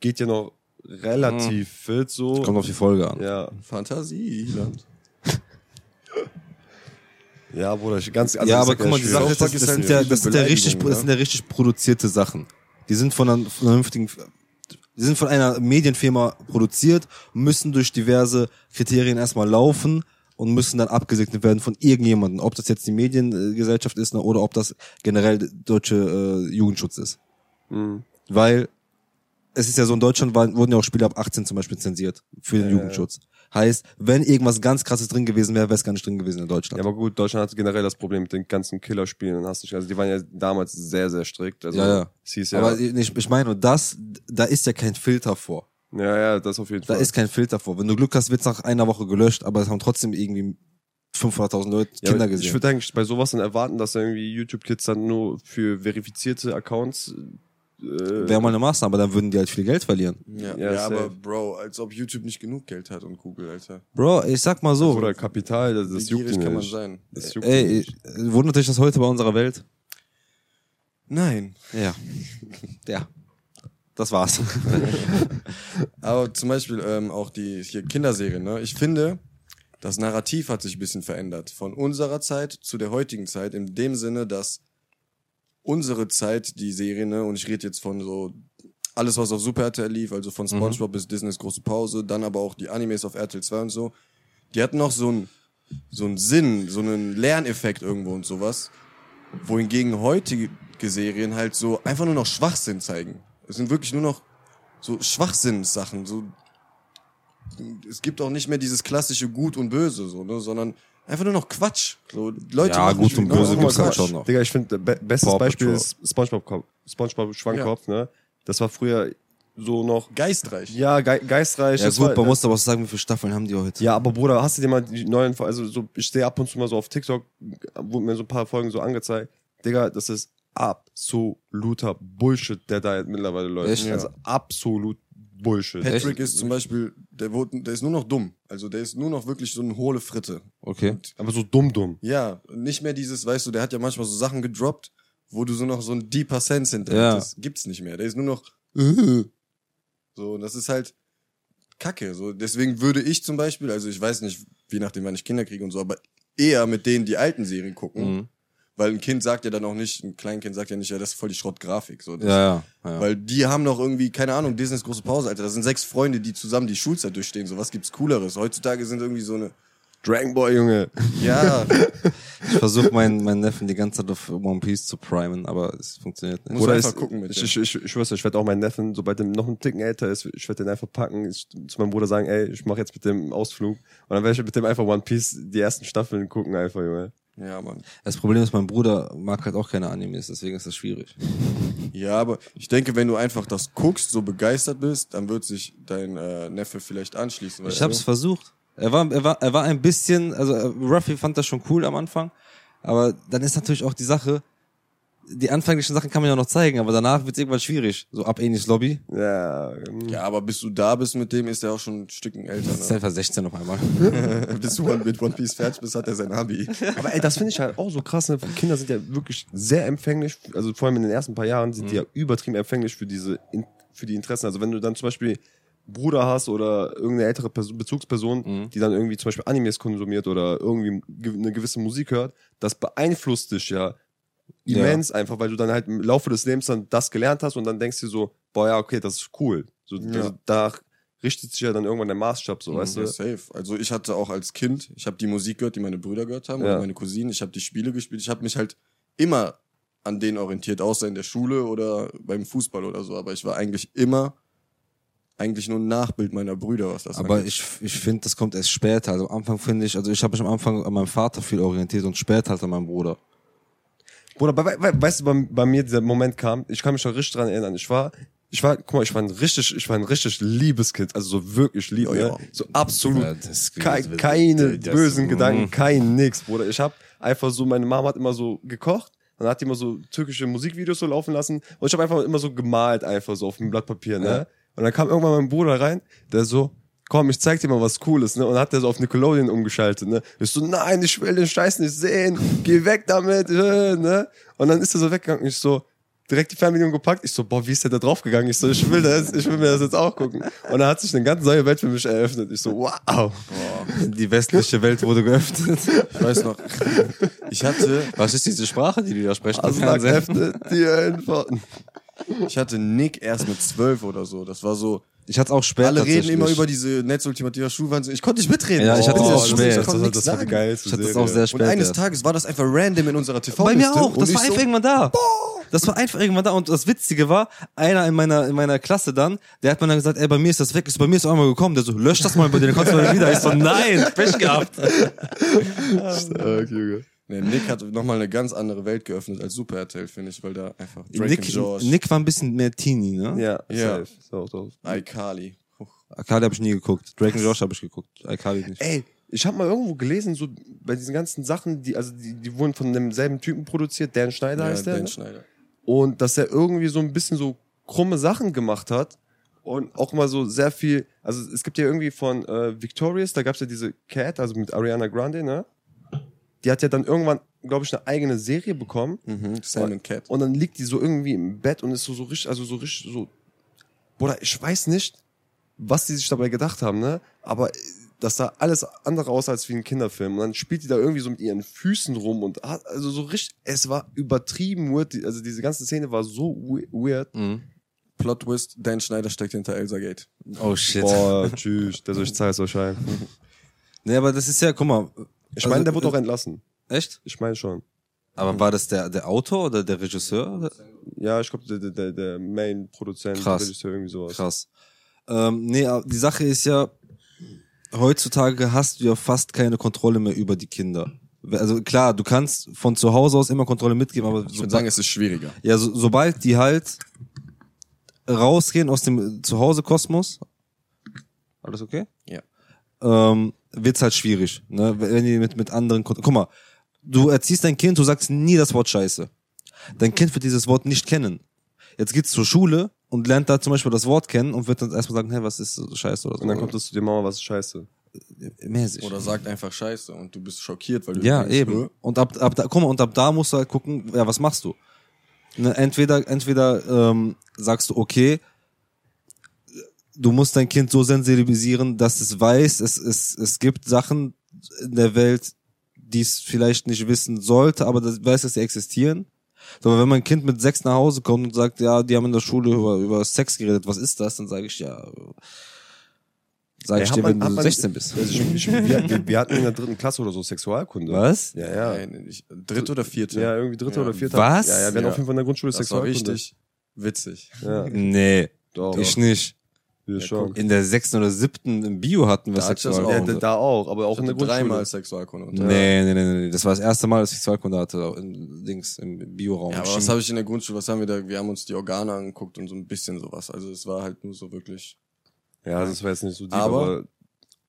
geht ja noch relativ fit so. Kommt auf die Folge an. Ja, Fantasieland. [LAUGHS] ja, Bruder, ich ganz, also ja, aber guck mal, die. Sache ist, das, das, sind ja, das sind ja richtig, das sind ja richtig produzierte Sachen. Die sind von einer vernünftigen, die sind von einer Medienfirma produziert, müssen durch diverse Kriterien erstmal laufen und müssen dann abgesegnet werden von irgendjemandem. Ob das jetzt die Mediengesellschaft ist ne, oder ob das generell deutsche äh, Jugendschutz ist. Mhm. Weil es ist ja so, in Deutschland waren, wurden ja auch Spiele ab 18 zum Beispiel zensiert für den Jugendschutz. Heißt, wenn irgendwas ganz krasses drin gewesen wäre, wäre es gar nicht drin gewesen in Deutschland. Ja, aber gut, Deutschland hatte generell das Problem mit den ganzen Killerspielen. Hast du, also die waren ja damals sehr, sehr strikt. Also, Ja, ja. Es hieß ja, Aber ich, ich meine, das, da ist ja kein Filter vor. Ja, ja, das auf jeden Da Fall. ist kein Filter vor. Wenn du Glück hast, wird's nach einer Woche gelöscht, aber es haben trotzdem irgendwie 500.000 Leute, ja, Kinder gesehen. Ich würde eigentlich bei sowas dann erwarten, dass irgendwie YouTube-Kids dann nur für verifizierte Accounts äh, Wäre mal eine Maßnahme, aber dann würden die halt viel Geld verlieren. Ja, Ja, ja, aber. Bro, als ob YouTube nicht genug Geld hat und Google, Alter. Bro, ich sag mal so. oder Kapital, das, das Wie juckt kann man nicht. sein? Das juckt Ey, nicht. wundert dich das heute bei unserer Welt? Nein. Ja. [LAUGHS] Ja. Das war's. [LAUGHS] Aber zum Beispiel ähm, auch die hier Kinderserien, ne? Ich finde, das Narrativ hat sich ein bisschen verändert. Von unserer Zeit zu der heutigen Zeit, in dem Sinne, dass unsere Zeit, die Serie, ne, und ich rede jetzt von so alles, was auf Super RTL lief, also von Spongebob bis Disneys große Pause, dann aber auch die Animes auf RTL 2 und so, die hatten noch so einen so einen Sinn, so einen Lerneffekt irgendwo und sowas. Wohingegen heutige Serien halt so einfach nur noch Schwachsinn zeigen. Es sind wirklich nur noch so Schwachsinnssachen, so es gibt auch nicht mehr dieses klassische Gut und Böse, so, ne, sondern einfach nur noch Quatsch. So, Leute Ja, Gut und Böse gibt's halt schon noch. Digga, ich finde, be bestes Paw Beispiel Patrol. ist SpongeBob, SpongeBob Schwammkopf, ne? Das war früher so noch, Geistreich. ja, ge geistreich. Ja das gut, war, man muss aber auch sagen, wie viele Staffeln haben die heute? Ja, aber Bruder, hast du dir mal die neuen, also so, ich sehe ab und zu mal so auf TikTok, wurden mir so ein paar Folgen so angezeigt. Digga, das ist absoluter Bullshit, der da jetzt mittlerweile läuft. Echt? Also absolut Bullshit. Patrick Echt? ist zum Beispiel, der, wurde, der ist nur noch dumm. Also der ist nur noch wirklich so eine hohle Fritte. Okay. Aber so dumm, dumm. Ja, nicht mehr dieses, weißt du, der hat ja manchmal so Sachen gedroppt, wo du so noch so ein deeper Sense hinter Ja. hattest. Gibt's nicht mehr. Der ist nur noch so, und das ist halt Kacke. So, deswegen würde ich zum Beispiel, also ich weiß nicht, wie nachdem wann ich Kinder kriege und so, aber eher mit denen die alten Serien gucken. Mhm. Weil ein Kind sagt ja dann auch nicht, ein Kleinkind sagt ja nicht, ja, das ist voll die Schrottgrafik. So, das, Ja, ja. ja. Weil die haben noch irgendwie, keine Ahnung, Disneys große Pause, Alter. Das sind sechs Freunde, die zusammen die Schulzeit durchstehen. So was gibt's Cooleres. Heutzutage sind irgendwie so eine Dragon Ball, Junge. Ja, [LAUGHS] Ich versuche meinen, meinen Neffen die ganze Zeit auf One Piece zu primen, aber es funktioniert nicht. Muss Oder einfach ist- gucken mit ich, ich, ich, ich schwör's ich werde auch meinen Neffen, sobald der noch ein Ticken älter ist, ich werde den einfach packen, ich, zu meinem Bruder sagen, ey, ich mache jetzt mit dem Ausflug. Und dann werde ich mit dem einfach One Piece die ersten Staffeln gucken, einfach, Junge. Ja, Mann. Das Problem ist, mein Bruder mag halt auch keine Animes, deswegen ist das schwierig. [LAUGHS] Ja, aber ich denke, wenn du einfach das guckst, so begeistert bist, dann wird sich dein äh, Neffe vielleicht anschließen. Ich hab's du? versucht. Er war, er war, er war ein bisschen, also äh, Ruffy fand das schon cool am Anfang, aber dann ist natürlich auch die Sache, die anfänglichen Sachen kann man ja noch zeigen, aber danach wird's irgendwann schwierig. So ab Enis Lobby. Ja, Ja, aber bis du da bist mit dem, ist er auch schon ein Stückchen älter. Das ist Ne? einfach 16 auf einmal. [LAUGHS] bis du mit One Piece fertig bist, hat er sein Abi. Aber ey, das finde ich halt auch so krass. Ne? Kinder sind ja wirklich sehr empfänglich, also vor allem in den ersten paar Jahren sind die ja übertrieben empfänglich für diese, in, für die Interessen. Also wenn du dann zum Beispiel Bruder hast oder irgendeine ältere Person, Bezugsperson, die dann irgendwie zum Beispiel Animes konsumiert oder irgendwie ge- eine gewisse Musik hört, das beeinflusst dich ja Ja. immens einfach, weil du dann halt im Laufe des Lebens dann das gelernt hast und dann denkst du so, boah ja, okay, das ist cool. So, Ja. also, da richtet sich ja dann irgendwann der Maßstab, so, weißt ja, du? safe. Also ich hatte auch als Kind, ich habe die Musik gehört, die meine Brüder gehört haben, Ja. oder meine Cousinen, ich habe die Spiele gespielt, ich habe mich halt immer an denen orientiert, außer in der Schule oder beim Fußball oder so, aber ich war eigentlich immer eigentlich nur ein Nachbild meiner Brüder, was das Aber angeht. ich, ich finde, das kommt erst später. Also am Anfang finde ich, also ich habe mich am Anfang an meinem Vater viel orientiert und später halt an meinem Bruder. Bruder, bei, bei, weißt du, bei, bei mir dieser Moment kam, ich kann mich noch richtig dran erinnern. Ich war, ich war, guck mal, ich war ein richtig, ich war ein richtig liebes Kind, also so wirklich lieb, Ja, ne? ja. so absolut, Ja, das- kei- das- keine das- bösen mm. Gedanken, kein nix, Bruder. Ich hab einfach so, meine Mama hat immer so gekocht, dann hat die immer so türkische Musikvideos so laufen lassen und ich habe einfach immer so gemalt, einfach so auf dem Blatt Papier, ne? Und dann kam irgendwann mein Bruder rein, der so, komm, ich zeig dir mal was Cooles, ne? Und hat der so auf Nickelodeon umgeschaltet, ne? Ich so, nein, ich will den Scheiß nicht sehen, geh weg damit, äh, ne? Und dann ist er so weggegangen, ich so, direkt die Fernbedienung gepackt, ich so, boah, wie ist der da draufgegangen? Ich so, ich will das, ich will mir das jetzt auch gucken. Und dann hat sich eine ganz neue Welt für mich eröffnet. Ich so, wow. Die westliche Welt wurde geöffnet. ich weiß noch, ich hatte, Was ist diese Sprache, die die da sprechen? Also die Antworten. Ich hatte Nick erst mit zwölf oder so. Das war so, Ich hatte auch später. alle reden immer über diese Netzultimativa Schulwahnsinn. Ich konnte nicht mitreden. Ja, ich hatte Oh, das ich spät. konnte das, das war die geilste Ich hatte das Serie. auch sehr spät. Und eines. Tages war das einfach random in unserer tv Bei mir auch. Das ich war so, einfach irgendwann da. Das war einfach irgendwann da. Und das Witzige war, einer in meiner, in meiner Klasse dann, der hat mir dann gesagt, ey, bei mir ist das weg. Ich so, bei mir ist es auch einmal gekommen. Der so, lösch das mal bei dir, dann kommst du mal wieder. Ich so, nein, Pech gehabt. [LAUGHS] Stark, Junge. Nee, Nick hat nochmal eine ganz andere Welt geöffnet als Super RTL, finde ich, weil da einfach Drake Nick, and Josh, Nick war ein bisschen mehr Teenie, ne? Ja, Ja. safe. So, so. iCarly. Akali habe ich nie geguckt. Drake and Josh habe ich geguckt. Akali nicht. Ey, ich habe mal irgendwo gelesen, so bei diesen ganzen Sachen, die, also die, die wurden von demselben Typen produziert, Dan Schneider Ja, heißt der. Dan ne? Schneider. und dass er irgendwie so ein bisschen so krumme Sachen gemacht hat und auch mal so sehr viel, also es gibt ja irgendwie von äh, Victorious, da gab's ja diese Cat, also mit Ariana Grande, ne? Die hat ja dann irgendwann, glaube ich, eine eigene Serie bekommen Mhm, Sam and Cat. und dann liegt die so irgendwie im Bett und ist so, so richtig, also so richtig so, Bruder, ich weiß nicht, was die sich dabei gedacht haben, ne? Aber das sah alles andere aus als wie ein Kinderfilm. Und dann spielt die da irgendwie so mit ihren Füßen rum und hat, also so richtig, es war übertrieben weird. Also diese ganze Szene war so we- weird. Mhm. Plot Twist, Dan Schneider steckt hinter Elsa Gate. Oh shit. Boah, tschüss, der soll ich Zeit euch ein. [LAUGHS] Nee, aber das ist ja, guck mal. Ich Also, meine, der wurde äh, auch entlassen. Echt? Ich meine schon. Aber war das der, der Autor oder der Regisseur? Ja, ich glaube, der, der- der, Main-Produzent, Krass. Regisseur, irgendwie sowas. Krass. Ähm, nee, aber die Sache ist ja, heutzutage hast du ja fast keine Kontrolle mehr über die Kinder. Also klar, du kannst von zu Hause aus immer Kontrolle mitgeben, aber Ich würde sagen, es ist schwieriger. ja, so, sobald die halt rausgehen aus dem Zuhause-Kosmos, alles okay? Ja. Ähm, wird's halt schwierig, ne? Wenn die mit, mit anderen, guck mal, du erziehst dein Kind, du sagst nie das Wort Scheiße. Dein Kind wird dieses Wort nicht kennen. Jetzt geht's zur Schule und lernt da zum Beispiel das Wort kennen und wird dann erstmal sagen, hey, was ist Scheiße oder so. Und dann kommt es zu dir, Mama, was ist scheiße. mäßig. Oder sagt einfach Scheiße und du bist schockiert, weil du Ja, denkst, eben. "Äh, Und ab, ab da, guck mal, und ab da musst du halt gucken, ja, was machst du? Ne, entweder, entweder ähm, sagst du, okay, du musst dein Kind so sensibilisieren, dass es weiß, es, es, es gibt Sachen in der Welt, die es vielleicht nicht wissen sollte, aber das weiß, dass sie existieren. Aber wenn mein Kind mit sechs nach Hause kommt und sagt, ja, die haben in der Schule über, über Sex geredet, was ist das? Dann sage ich, ja, Sag ich hat dir, man- wenn du man- 16 bist. Also ich, ich, wir, wir, hatten in der dritten Klasse oder so Sexualkunde. Was? Ja, ja. Nein, nicht, dritte oder vierte? Ja, irgendwie dritte Ja. oder vierte. Was? Ja, ja, wir hatten Ja. auf jeden Fall in der Grundschule Das war Sexualkunde. richtig witzig. Ja, Nee, doch. ich nicht. Schon. In der sechsten oder siebten im Bio hatten wir Da ich das Ja, Sexualkunde. da, auch, aber auch Ich in der Grundschule. dreimal Sexualkunde. Nee, nee, nee, nee, das war das erste Mal, dass ich Sexualkunde hatte, in, Dings, im Bioraum. Ja, aber was habe ich in der Grundschule, was haben wir da? Wir haben uns die Organe angeguckt und so ein bisschen sowas. Also es war halt nur so wirklich, Ja, das war jetzt nicht so deep, Aber- aber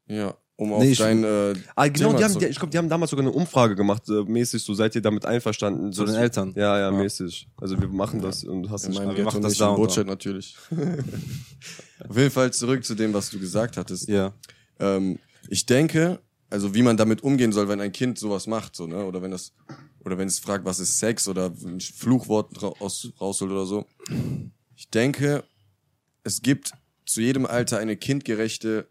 ja, um auf Nee, ich- dein äh, Ah, genau, Thema die haben, zu- die, ich glaube, die haben damals sogar eine Umfrage gemacht, äh, mäßig, so seid ihr damit einverstanden? Zu dass- den Eltern. Ja, ja, mäßig. Also wir machen das und hast in nicht. wir machen das nicht, da in und da. Natürlich. [LAUGHS] auf jeden Fall zurück zu dem, was du gesagt hattest. Ja. Ähm, ich denke, also wie man damit umgehen soll, wenn ein Kind sowas macht, so, ne? Oder wenn das, oder wenn es fragt, was ist Sex oder ein Fluchwort ra- aus, rausholt oder so. Ich denke, es gibt zu jedem Alter eine kindgerechte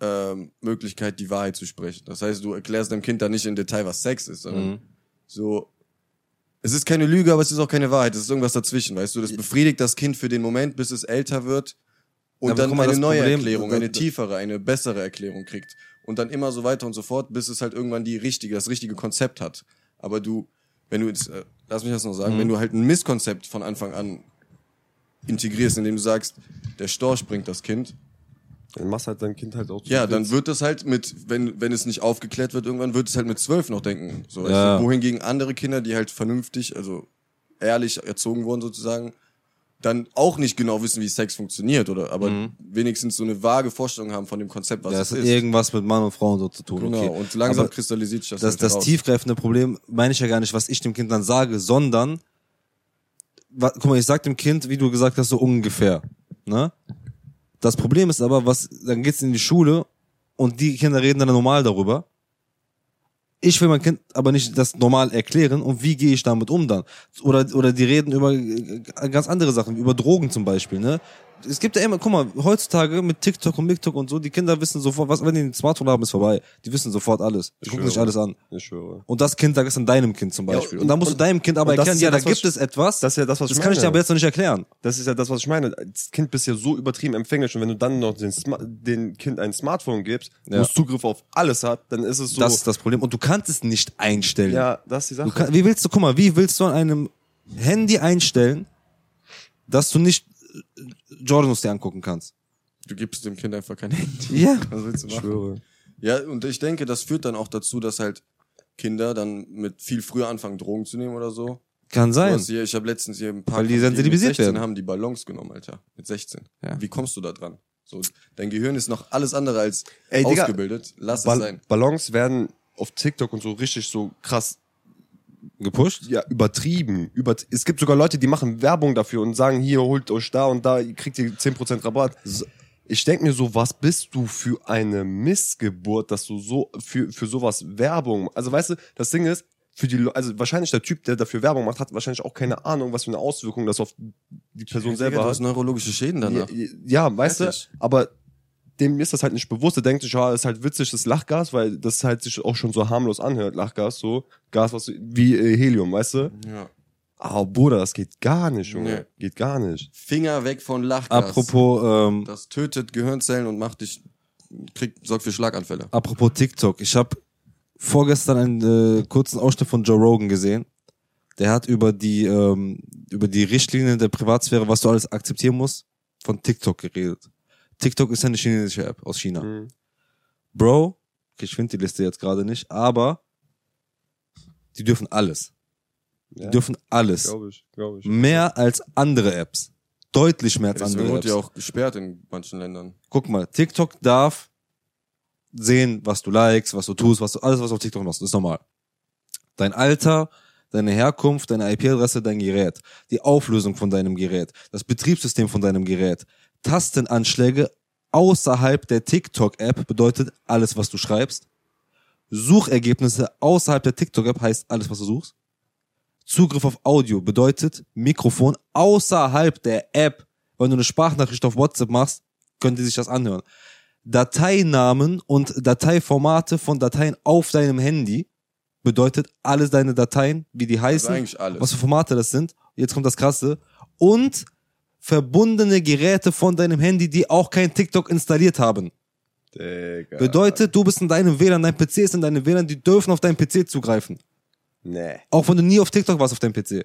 ähm, Möglichkeit, die Wahrheit zu sprechen. Das heißt, du erklärst deinem Kind da nicht in Detail, was Sex ist, sondern Mhm. so. Es ist keine Lüge, aber es ist auch keine Wahrheit. Es ist irgendwas dazwischen, weißt du? Das befriedigt das Kind für den Moment, bis es älter wird und Aber dann mal, eine neue Problem- Erklärung, eine tiefere, eine bessere Erklärung kriegt. Und dann immer so weiter und so fort, bis es halt irgendwann die richtige, das richtige Konzept hat. Aber du, wenn du jetzt, äh, lass mich das noch sagen, Mhm. wenn du halt ein Misskonzept von Anfang an integrierst, indem du sagst, der Storch bringt das Kind, Dann machst halt dein Kind halt auch zu ja, dann wird das halt mit, wenn, wenn es nicht aufgeklärt wird, irgendwann wird es halt mit zwölf noch denken. So, Ja. du? Wohingegen andere Kinder, die halt vernünftig, also ehrlich erzogen wurden sozusagen, dann auch nicht genau wissen, wie Sex funktioniert, oder aber wenigstens so eine vage Vorstellung haben von dem Konzept, was Mhm. Ja, es ist. irgendwas mit Mann und Frau und so zu tun. Genau, okay. und langsam Aber kristallisiert sich das. das, halt das raus. tiefgreifende Problem meine ich ja gar nicht, was ich dem Kind dann sage, sondern, wa- guck mal, ich sag dem Kind, wie du gesagt hast, so ungefähr. Ne? Das Problem ist aber, was, dann geht's in die Schule und die Kinder reden dann normal darüber. Ich will mein Kind aber nicht das normal erklären und wie gehe ich damit um dann? Oder, oder die reden über äh, ganz andere Sachen, über Drogen zum Beispiel, ne? Es gibt ja immer, guck mal, heutzutage mit TikTok und MikTok und so, die Kinder wissen sofort, was, wenn die ein Smartphone haben, ist vorbei. Die wissen sofort alles. Die Ich gucken sich schwöre. alles an. Ich schwöre. Und das Kind, da ist dann deinem Kind zum Ja, Beispiel. und- und, dann musst und- du deinem Kind aber das erklären, ja ja, da das, gibt ich- es etwas. Das ist ja das, was das ich kann ich dir meine. aber jetzt noch nicht erklären. Das ist ja das, was ich meine. Das Kind bist ja so übertrieben empfänglich und wenn du dann noch den, Sma den Kind ein Smartphone gibst, Ja. wo es Zugriff auf alles hat, dann ist es so. Das ist das Problem. Und du kannst es nicht einstellen. ja, das ist die Sache. Kann, wie willst du, guck mal, wie willst du an einem Handy einstellen, dass du nicht Jordanos dir angucken kannst? Du gibst dem Kind einfach kein Handy. Ja. [LAUGHS] Was willst du ich machen? schwöre. Ja, und ich denke, das führt dann auch dazu, dass halt Kinder dann mit viel früher anfangen, Drogen zu nehmen oder so. Kann Du sein. hast hier, ich habe letztens hier ein paar Weil die mit sensibilisiert 16 werden. haben die Ballons genommen, Alter. Mit 16. Ja. Wie kommst du da dran? So, dein Gehirn ist noch alles andere als Ey, Digga, ausgebildet. Lass es Ball sein. Ballons werden auf TikTok und so richtig so krass Gepusht? ja, übertrieben. Über es gibt sogar Leute, die machen Werbung dafür und sagen, hier, holt euch da und da, ihr kriegt ihr 10% Rabatt. So, Ich denk mir so, was bist du für eine Missgeburt, dass du so für, für sowas Werbung, also weißt du, das Ding ist, für die, also wahrscheinlich der Typ, der dafür Werbung macht, hat wahrscheinlich auch keine Ahnung, was für eine Auswirkung das auf die Person selber du hat. hast neurologische Schäden danach. Ja, ja weißt Fertig. du, aber dem ist das halt nicht bewusst. Der denkt sich, ja, ist halt witzig, das Lachgas, weil das halt sich auch schon so harmlos anhört, Lachgas, so. Gas, was, wie äh, Helium, weißt du? Ja. Aber Bruder, das geht gar nicht, Junge. Nee. Geht gar nicht. Finger weg von Lachgas. Apropos, ähm, Das tötet Gehirnzellen und macht dich, kriegt, sorgt für Schlaganfälle. apropos TikTok. Ich habe vorgestern einen äh, kurzen Ausschnitt von Joe Rogan gesehen. Der hat über die, ähm, über die Richtlinien der Privatsphäre, was du alles akzeptieren musst, von TikTok geredet. TikTok ist ja eine chinesische App aus China. Mhm. Bro, ich finde die Liste jetzt gerade nicht, aber die dürfen alles. Die Ja, dürfen alles. Glaube ich, glaube ich. Mehr als andere Apps. Deutlich mehr als Deswegen andere Apps. ja auch gesperrt in manchen Ländern. Guck mal, TikTok darf sehen, was du likest, was du tust, was du, alles, was du auf TikTok machst, ist normal. Dein Alter, deine Herkunft, deine IP-Adresse, dein Gerät, die Auflösung von deinem Gerät, das Betriebssystem von deinem Gerät, Tastenanschläge außerhalb der TikTok-App bedeutet alles, was du schreibst. Suchergebnisse außerhalb der TikTok-App heißt alles, was du suchst. Zugriff auf Audio bedeutet Mikrofon außerhalb der App. Wenn du eine Sprachnachricht auf WhatsApp machst, können die sich das anhören. Dateinamen und Dateiformate von Dateien auf deinem Handy bedeutet alles deine Dateien, wie die heißen, Also eigentlich alles. was für Formate das sind. Jetzt kommt das Krasse. Und verbundene Geräte von deinem Handy, die auch kein TikTok installiert haben. Digga. Bedeutet, du bist in deinem WLAN, dein PC ist in deinem WLAN, die dürfen auf deinen PC zugreifen. Nee. Auch wenn du nie auf TikTok warst auf deinem PC.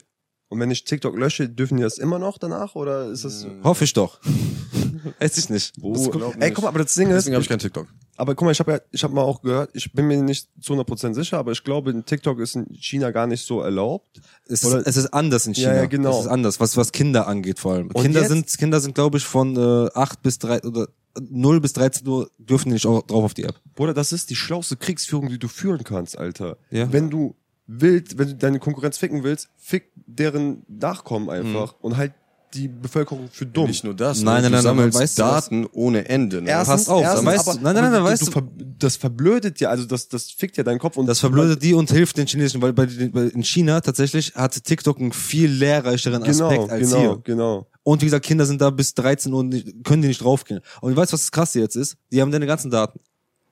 Und wenn ich TikTok lösche, dürfen die das immer noch danach? Oder ist das. Hoffe ich doch. [LAUGHS] Weiß ich nicht. Oh, Das glaub ey, nicht. guck mal, aber das Ding ist, Deswegen habe ich kein TikTok. aber guck mal, ich habe ja, ich habe mal auch gehört, ich bin mir nicht zu 100% sicher, aber ich glaube, in TikTok ist in China gar nicht so erlaubt. Es, Oder- ist, es ist anders in China. Ja, ja, genau. Es ist anders, was, was Kinder angeht vor allem. Und Kinder jetzt- sind, Kinder sind, glaube ich, von äh, 8 bis 3 oder 0 bis 13 Uhr dürfen die nicht auch drauf auf die App. Bruder, das ist die schlauste Kriegsführung, die du führen kannst, Alter. Ja. Wenn du willst, wenn du deine Konkurrenz ficken willst, fick deren Nachkommen einfach und halt die Bevölkerung für dumm. Nicht nur das, Nein, ne? nein, du nein, sammelst weißt du was? Daten ohne Ende. Ne? Erstens, Pass auf, erstens, weißt du- aber, nein, nein, nein, aber weißt du, du- ver- das verblödet ja, also das, das fickt ja deinen Kopf und Das verblödet die und hilft den Chinesischen, weil bei, den- weil in China tatsächlich hat TikTok einen viel lehrreicheren genau, Aspekt als genau, hier. genau. Und wie gesagt, Kinder sind da bis 13 Uhr und nicht, können die nicht draufgehen. Und weißt du, was das krasse jetzt ist? Die haben deine ganzen Daten.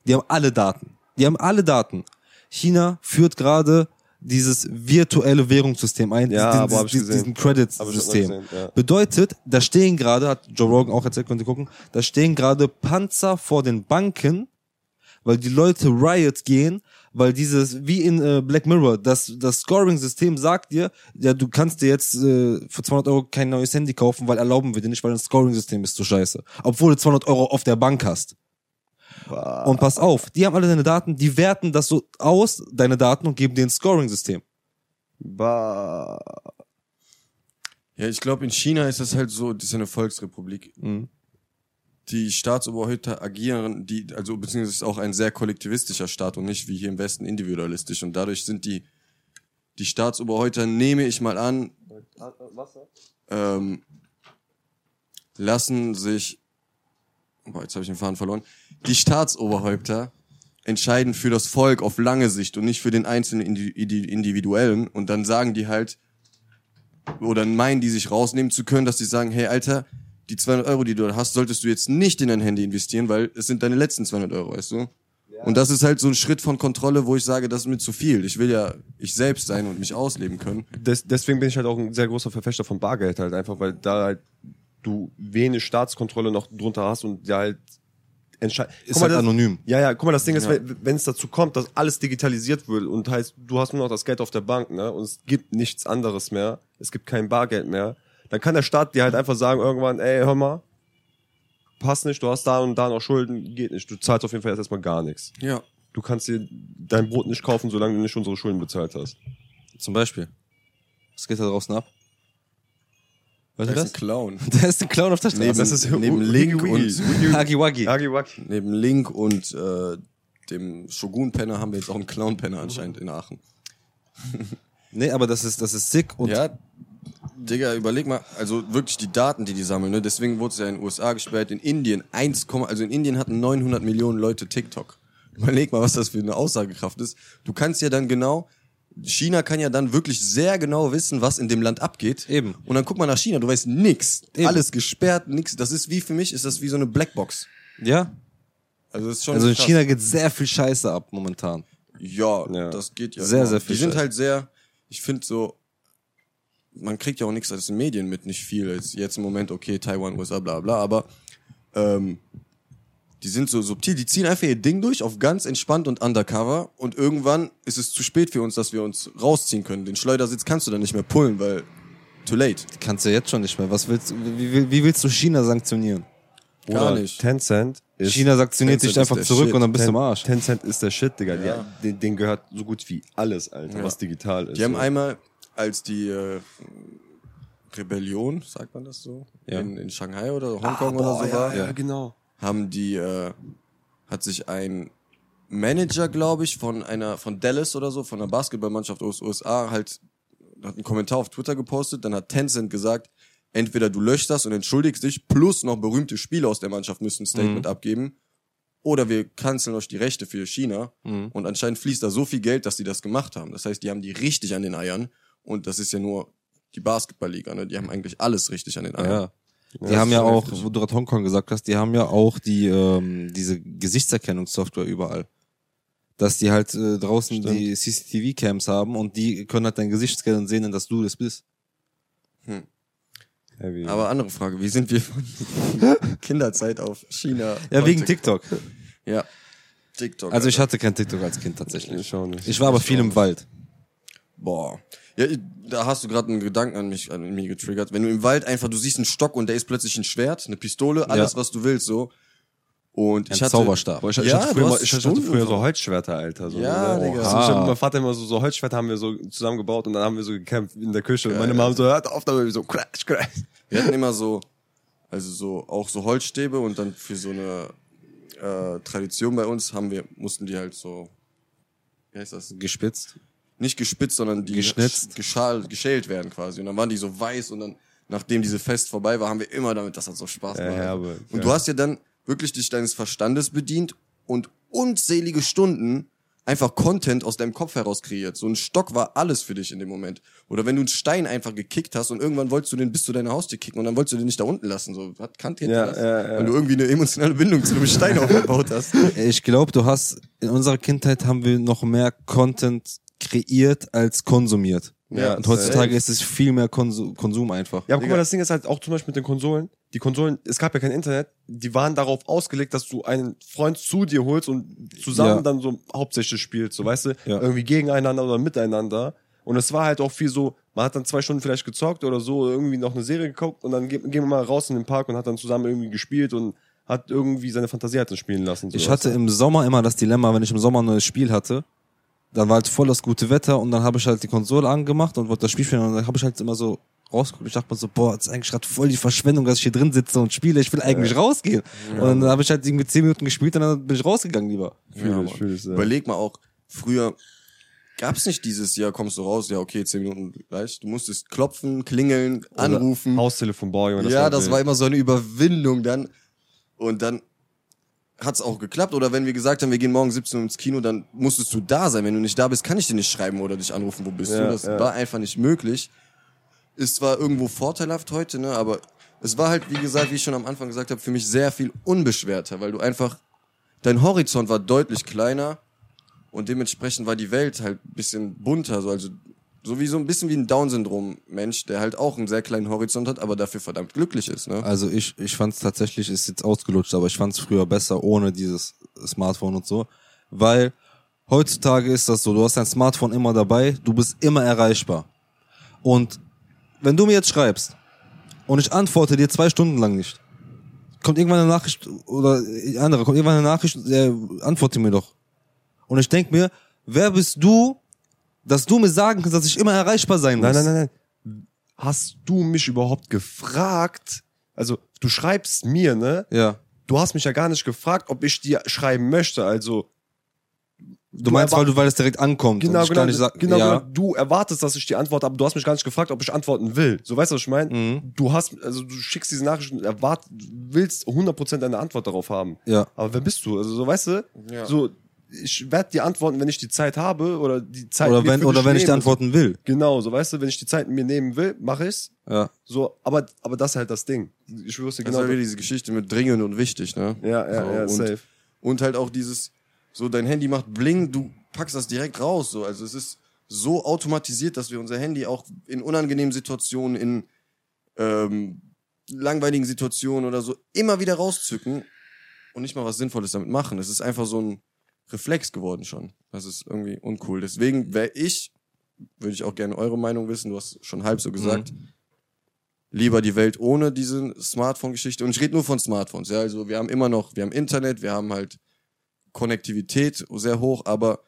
Die haben alle Daten. Die haben alle Daten. China führt gerade dieses virtuelle Währungssystem ein, Ja, diesen, diesen, diesen Credit-System. ja. Bedeutet, da stehen gerade, hat Joe Rogan auch erzählt, könnt ihr gucken, da stehen gerade Panzer vor den Banken, weil die Leute Riot gehen, weil dieses, wie in äh, Black Mirror, das, das Scoring-System sagt dir, ja, du kannst dir jetzt äh, für 200 Euro kein neues Handy kaufen, weil erlauben wir dir nicht, weil das Scoring-System ist so scheiße. Obwohl du 200 Euro auf der Bank hast. Und pass auf, die haben alle deine Daten, die werten das so aus, deine Daten, und geben dir ein Scoring-System. Bah. Ja, ich glaube, in China ist das halt so, das ist ja eine Volksrepublik. Mhm. Die Staatsoberhäupter agieren, die, also beziehungsweise ist auch ein sehr kollektivistischer Staat und nicht wie hier im Westen individualistisch. Und dadurch sind die, die Staatsoberhäupter, nehme ich mal an, ähm, lassen sich, boah, jetzt habe ich den Faden verloren, die Staatsoberhäupter entscheiden für das Volk auf lange Sicht und nicht für den einzelnen Indi- Indi- Individuellen. Und dann sagen die halt, oder meinen die sich rausnehmen zu können, dass die sagen, hey Alter, die 200 Euro, die du hast, solltest du jetzt nicht in dein Handy investieren, weil es sind deine letzten 200 Euro, weißt du? Und das ist halt so ein Schritt von Kontrolle, wo ich sage, das ist mir zu viel. Ich will ja ich selbst sein und mich ausleben können. Des, deswegen bin ich halt auch ein sehr großer Verfechter von Bargeld halt einfach, weil da halt du wenig Staatskontrolle noch drunter hast und ja halt entscheidet. Ist halt anonym. Ja, ja, guck mal, das Ding ist, Ja. wenn wenn es dazu kommt, dass alles digitalisiert wird und heißt, du hast nur noch das Geld auf der Bank, ne, und es gibt nichts anderes mehr, es gibt kein Bargeld mehr, dann kann der Staat dir halt einfach sagen irgendwann, ey, hör mal, passt nicht, du hast da und da noch Schulden, geht nicht, du zahlst auf jeden Fall erst erstmal gar nichts. Ja. Du kannst dir dein Brot nicht kaufen, solange du nicht unsere Schulden bezahlt hast. Zum Beispiel. Was geht da draußen ab? Weißt du Das ist ein Clown. [LAUGHS] Da ist ein Clown auf der Straße. Neben, das ist neben Link und Hagi Wagi. Hagi Wagi. neben Link und äh, dem Shogun-Penner haben wir jetzt auch einen Clown-Penner anscheinend in Aachen. [LAUGHS] Nee, aber das ist, das ist sick und ja, Digga, überleg mal, also wirklich die Daten, die die sammeln, ne? deswegen wurde es ja in den USA gesperrt, in Indien 1, also in Indien hatten 900 Millionen Leute TikTok. Überleg mal, was das für eine Aussagekraft ist. Du kannst ja dann genau, China kann ja dann wirklich sehr genau wissen, was in dem Land abgeht. Eben. Und dann guck mal nach China, du weißt nix. Eben. Alles gesperrt, nix. Das ist wie für mich, ist das wie so eine Blackbox. ja. Also das ist schon Also in krass. China geht sehr viel Scheiße ab momentan. Ja, Ja. das geht ja. Sehr, immer. sehr viel Die sind halt sehr, ich finde so, man kriegt ja auch nichts aus den Medien mit, nicht viel. Jetzt, jetzt im Moment, okay, Taiwan, USA, bla bla, aber ähm, die sind so subtil, die ziehen einfach ihr Ding durch auf ganz entspannt und undercover und irgendwann ist es zu spät für uns, dass wir uns rausziehen können. Den Schleudersitz kannst du dann nicht mehr pullen, weil too late. Kannst du jetzt schon nicht mehr. Was willst, wie, wie, wie willst du China sanktionieren? Gar Oder nicht. Tencent ist China sanktioniert Tencent dich einfach zurück Shit. und dann bist du im Arsch. Tencent ist der Shit, Digga. Ja. Den, denen gehört so gut wie alles, Alter, Ja. was digital ist. Die haben so. einmal, als die äh, Rebellion, sagt man das so, Ja. in, in Shanghai oder Hongkong Ah, boah, oder so ja, war, Ja, genau. Haben die, äh, hat sich ein Manager, glaube ich, von einer, von Dallas oder so, von einer Basketballmannschaft aus USA halt, hat einen Kommentar auf Twitter gepostet, dann hat Tencent gesagt, entweder du löscht das und entschuldigst dich, plus noch berühmte Spieler aus der Mannschaft müssen ein Statement abgeben, oder wir canceln euch die Rechte für China. Und anscheinend fließt da so viel Geld, dass die das gemacht haben. Das heißt, die haben die richtig an den Eiern. Und das ist ja nur die Basketballliga, ne? Die haben eigentlich alles richtig an den Eiern. Ja. Die haben ja auch, heftig. wo du gerade Hongkong gesagt hast, die haben ja auch die ähm, diese Gesichtserkennungssoftware überall. Dass die halt äh, draußen Stimmt. die CCTV-Cams haben und die können halt dein Gesicht scannen und sehen, dass du das bist. Heavy. Aber andere Frage, wie sind wir von [LAUGHS] Kinderzeit auf China? Ja, wegen TikTok. Ja. TikTok. Also ich hatte kein TikTok als Kind tatsächlich. Ich auch nicht. Ich war aber viel im Wald. Boah. Ja, ich- da hast du gerade einen Gedanken an mich, an mich getriggert. Wenn du im Wald einfach, du siehst einen Stock und der ist plötzlich ein Schwert, eine Pistole, alles Ja. was du willst, so. Und Ein ich hatte, Zauberstab. Boah, ich, ich, Ja, hatte früher, mal, ich hatte früher so. Holzschwerter, Alter. So, Ja, ne? Digga. Also ich hab, mein Vater immer so, so Holzschwerter haben wir so zusammengebaut und dann haben wir so gekämpft in der Küche. Und meine Mama so, hört auf, damit so, crash, crash. Wir hatten immer so, also so, auch so Holzstäbe und dann für so eine äh, Tradition bei uns haben wir, mussten die halt so, wie heißt das? Gespitzt. Nicht gespitzt, sondern die Geschnitzt. geschal, geschält werden quasi. Und dann waren die so weiß und dann, nachdem diese Fest vorbei war, haben wir immer damit, das hat so Spaß Ja, gemacht. herbe, und ja. du hast ja dann wirklich dich deines Verstandes bedient und unzählige Stunden einfach Content aus deinem Kopf heraus kreiert. So ein Stock war alles für dich in dem Moment. Oder wenn du einen Stein einfach gekickt hast und irgendwann wolltest du den bis zu deiner Haustür kicken und dann wolltest du den nicht da unten lassen. So, hat Kant Ja, das? ja, ja. Weil du irgendwie eine emotionale Bindung zu einem Stein [LAUGHS] aufgebaut hast. Ich glaube, du hast, in unserer Kindheit haben wir noch mehr Content kreiert als konsumiert. Ja, und heutzutage ist es viel mehr Konsum, Konsum einfach. Ja, aber guck mal, das Ding ist halt auch zum Beispiel mit den Konsolen. Die Konsolen, es gab ja kein Internet, die waren darauf ausgelegt, dass du einen Freund zu dir holst und zusammen Ja. dann so hauptsächlich spielst, so weißt du, Ja. irgendwie gegeneinander oder miteinander. Und es war halt auch viel so, man hat dann zwei Stunden vielleicht gezockt oder so, irgendwie noch eine Serie geguckt und dann ge- gehen wir mal raus in den Park und hat dann zusammen irgendwie gespielt und hat irgendwie seine Fantasie hat dann spielen lassen. So, Ich hatte im Sommer immer das Dilemma, wenn ich im Sommer ein neues Spiel hatte, dann war halt voll das gute Wetter und dann habe ich halt die Konsole angemacht und wollte das Spiel spielen und dann habe ich halt immer so rausgeguckt. Ich dachte mir so, boah, das ist eigentlich gerade voll die Verschwendung, dass ich hier drin sitze und spiele. Ich will eigentlich rausgehen. Und dann habe ich halt irgendwie zehn Minuten gespielt und dann bin ich rausgegangen lieber. Ja, ich, ich, ja. Überleg mal auch, früher gab's nicht dieses, ja, kommst du raus, ja, okay, zehn Minuten gleich. Du musstest klopfen, klingeln, anrufen. Haustelefon boy. ja, das war immer so eine Überwindung dann. Und dann hat's auch geklappt. Oder wenn wir gesagt haben, wir gehen morgen 17 Uhr ins Kino, dann musstest du da sein. Wenn du nicht da bist, kann ich dir nicht schreiben oder dich anrufen, wo bist Ja, du. Das ja. war einfach nicht möglich. Ist zwar irgendwo vorteilhaft heute, ne, aber es war halt, wie gesagt, wie ich schon am Anfang gesagt habe, für mich sehr viel unbeschwerter, weil du einfach, dein Horizont war deutlich kleiner und dementsprechend war die Welt halt ein bisschen bunter, so, also so wie so ein bisschen wie ein Down-Syndrom-Mensch, der halt auch einen sehr kleinen Horizont hat, aber dafür verdammt glücklich ist, ne? Also ich, ich fand es tatsächlich, ist jetzt ausgelutscht, aber ich fand es früher besser ohne dieses Smartphone und so. Weil heutzutage ist das so, du hast dein Smartphone immer dabei, du bist immer erreichbar. Und wenn du mir jetzt schreibst und ich antworte dir zwei Stunden lang nicht, kommt irgendwann eine Nachricht oder andere, kommt irgendwann eine Nachricht, äh, antworte mir doch. Und ich denk mir, wer bist du, dass du mir sagen kannst, dass ich immer erreichbar sein muss? Nein, nein, nein, nein. Hast du mich überhaupt gefragt? Also, du schreibst mir, ne? Ja. Du hast mich ja gar nicht gefragt, ob ich dir schreiben möchte. Also, Du, meinst, erwar- weil du, weil es direkt ankommt. genau, und ich genau, gar nicht sag, genau, ja. genau, du erwartest, dass ich dir antworte, aber du hast mich gar nicht gefragt, ob ich antworten will. So, weißt du, was ich meine? Mhm. Du hast, also, du schickst diese Nachricht und erwart, willst 100% eine Antwort darauf haben. Ja. Aber wer bist du? Also, so, weißt du? Ja. So, ich werde dir antworten, wenn ich die Zeit habe oder die Zeit Oder mir wenn, für oder wenn ich dir nehme. antworten will. Genau, so, weißt du, wenn ich die Zeit mir nehmen will, mache ich's. Ja. So, aber, aber das ist halt das Ding. Ich wusste Das genau. ist halt wieder diese Geschichte mit dringend und wichtig, ne? Ja, ja, so, ja, und, safe. Und halt auch dieses, so dein Handy macht Bling, du packst das direkt raus, so. Also es ist so automatisiert, dass wir unser Handy auch in unangenehmen Situationen, in ähm, langweiligen Situationen oder so immer wieder rauszücken und nicht mal was Sinnvolles damit machen. Es ist einfach so ein Reflex geworden schon. Das ist irgendwie uncool. Deswegen wäre ich, würde ich auch gerne eure Meinung wissen, du hast schon halb so gesagt, lieber die Welt ohne diese Smartphone-Geschichte. Und ich rede nur von Smartphones. Ja, also wir haben immer noch, wir haben Internet, wir haben halt Konnektivität sehr hoch, aber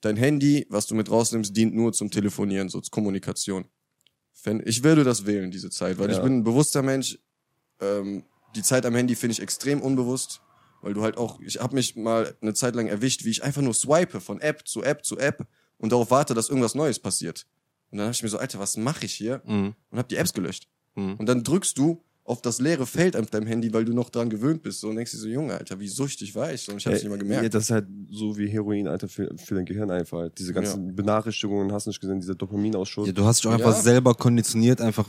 dein Handy, was du mit rausnimmst, dient nur zum Telefonieren, so zur Kommunikation. Ich würde das wählen, diese Zeit, weil Ja. ich bin ein bewusster Mensch. Ähm, die Zeit am Handy finde ich extrem unbewusst, weil du halt auch, ich habe mich mal eine Zeit lang erwischt, wie ich einfach nur swipe von App zu App zu App und darauf warte, dass irgendwas Neues passiert. Und dann habe ich mir so, Alter, was mache ich hier? Mhm. Und habe die Apps gelöscht. Mhm. Und dann drückst du auf das leere Feld auf deinem Handy, weil du noch dran gewöhnt bist. So und denkst dir so, Junge, Alter, wie süchtig war ich? So, und ich hab's nicht mal Ja, gemerkt. das ist halt so wie Heroin, Alter, für, für dein Gehirn einfach. halt. Diese ganzen Benachrichtigungen, hast nicht gesehen, dieser Dopaminausschuss. Ja, du hast dich auch einfach Ja. selber konditioniert, einfach,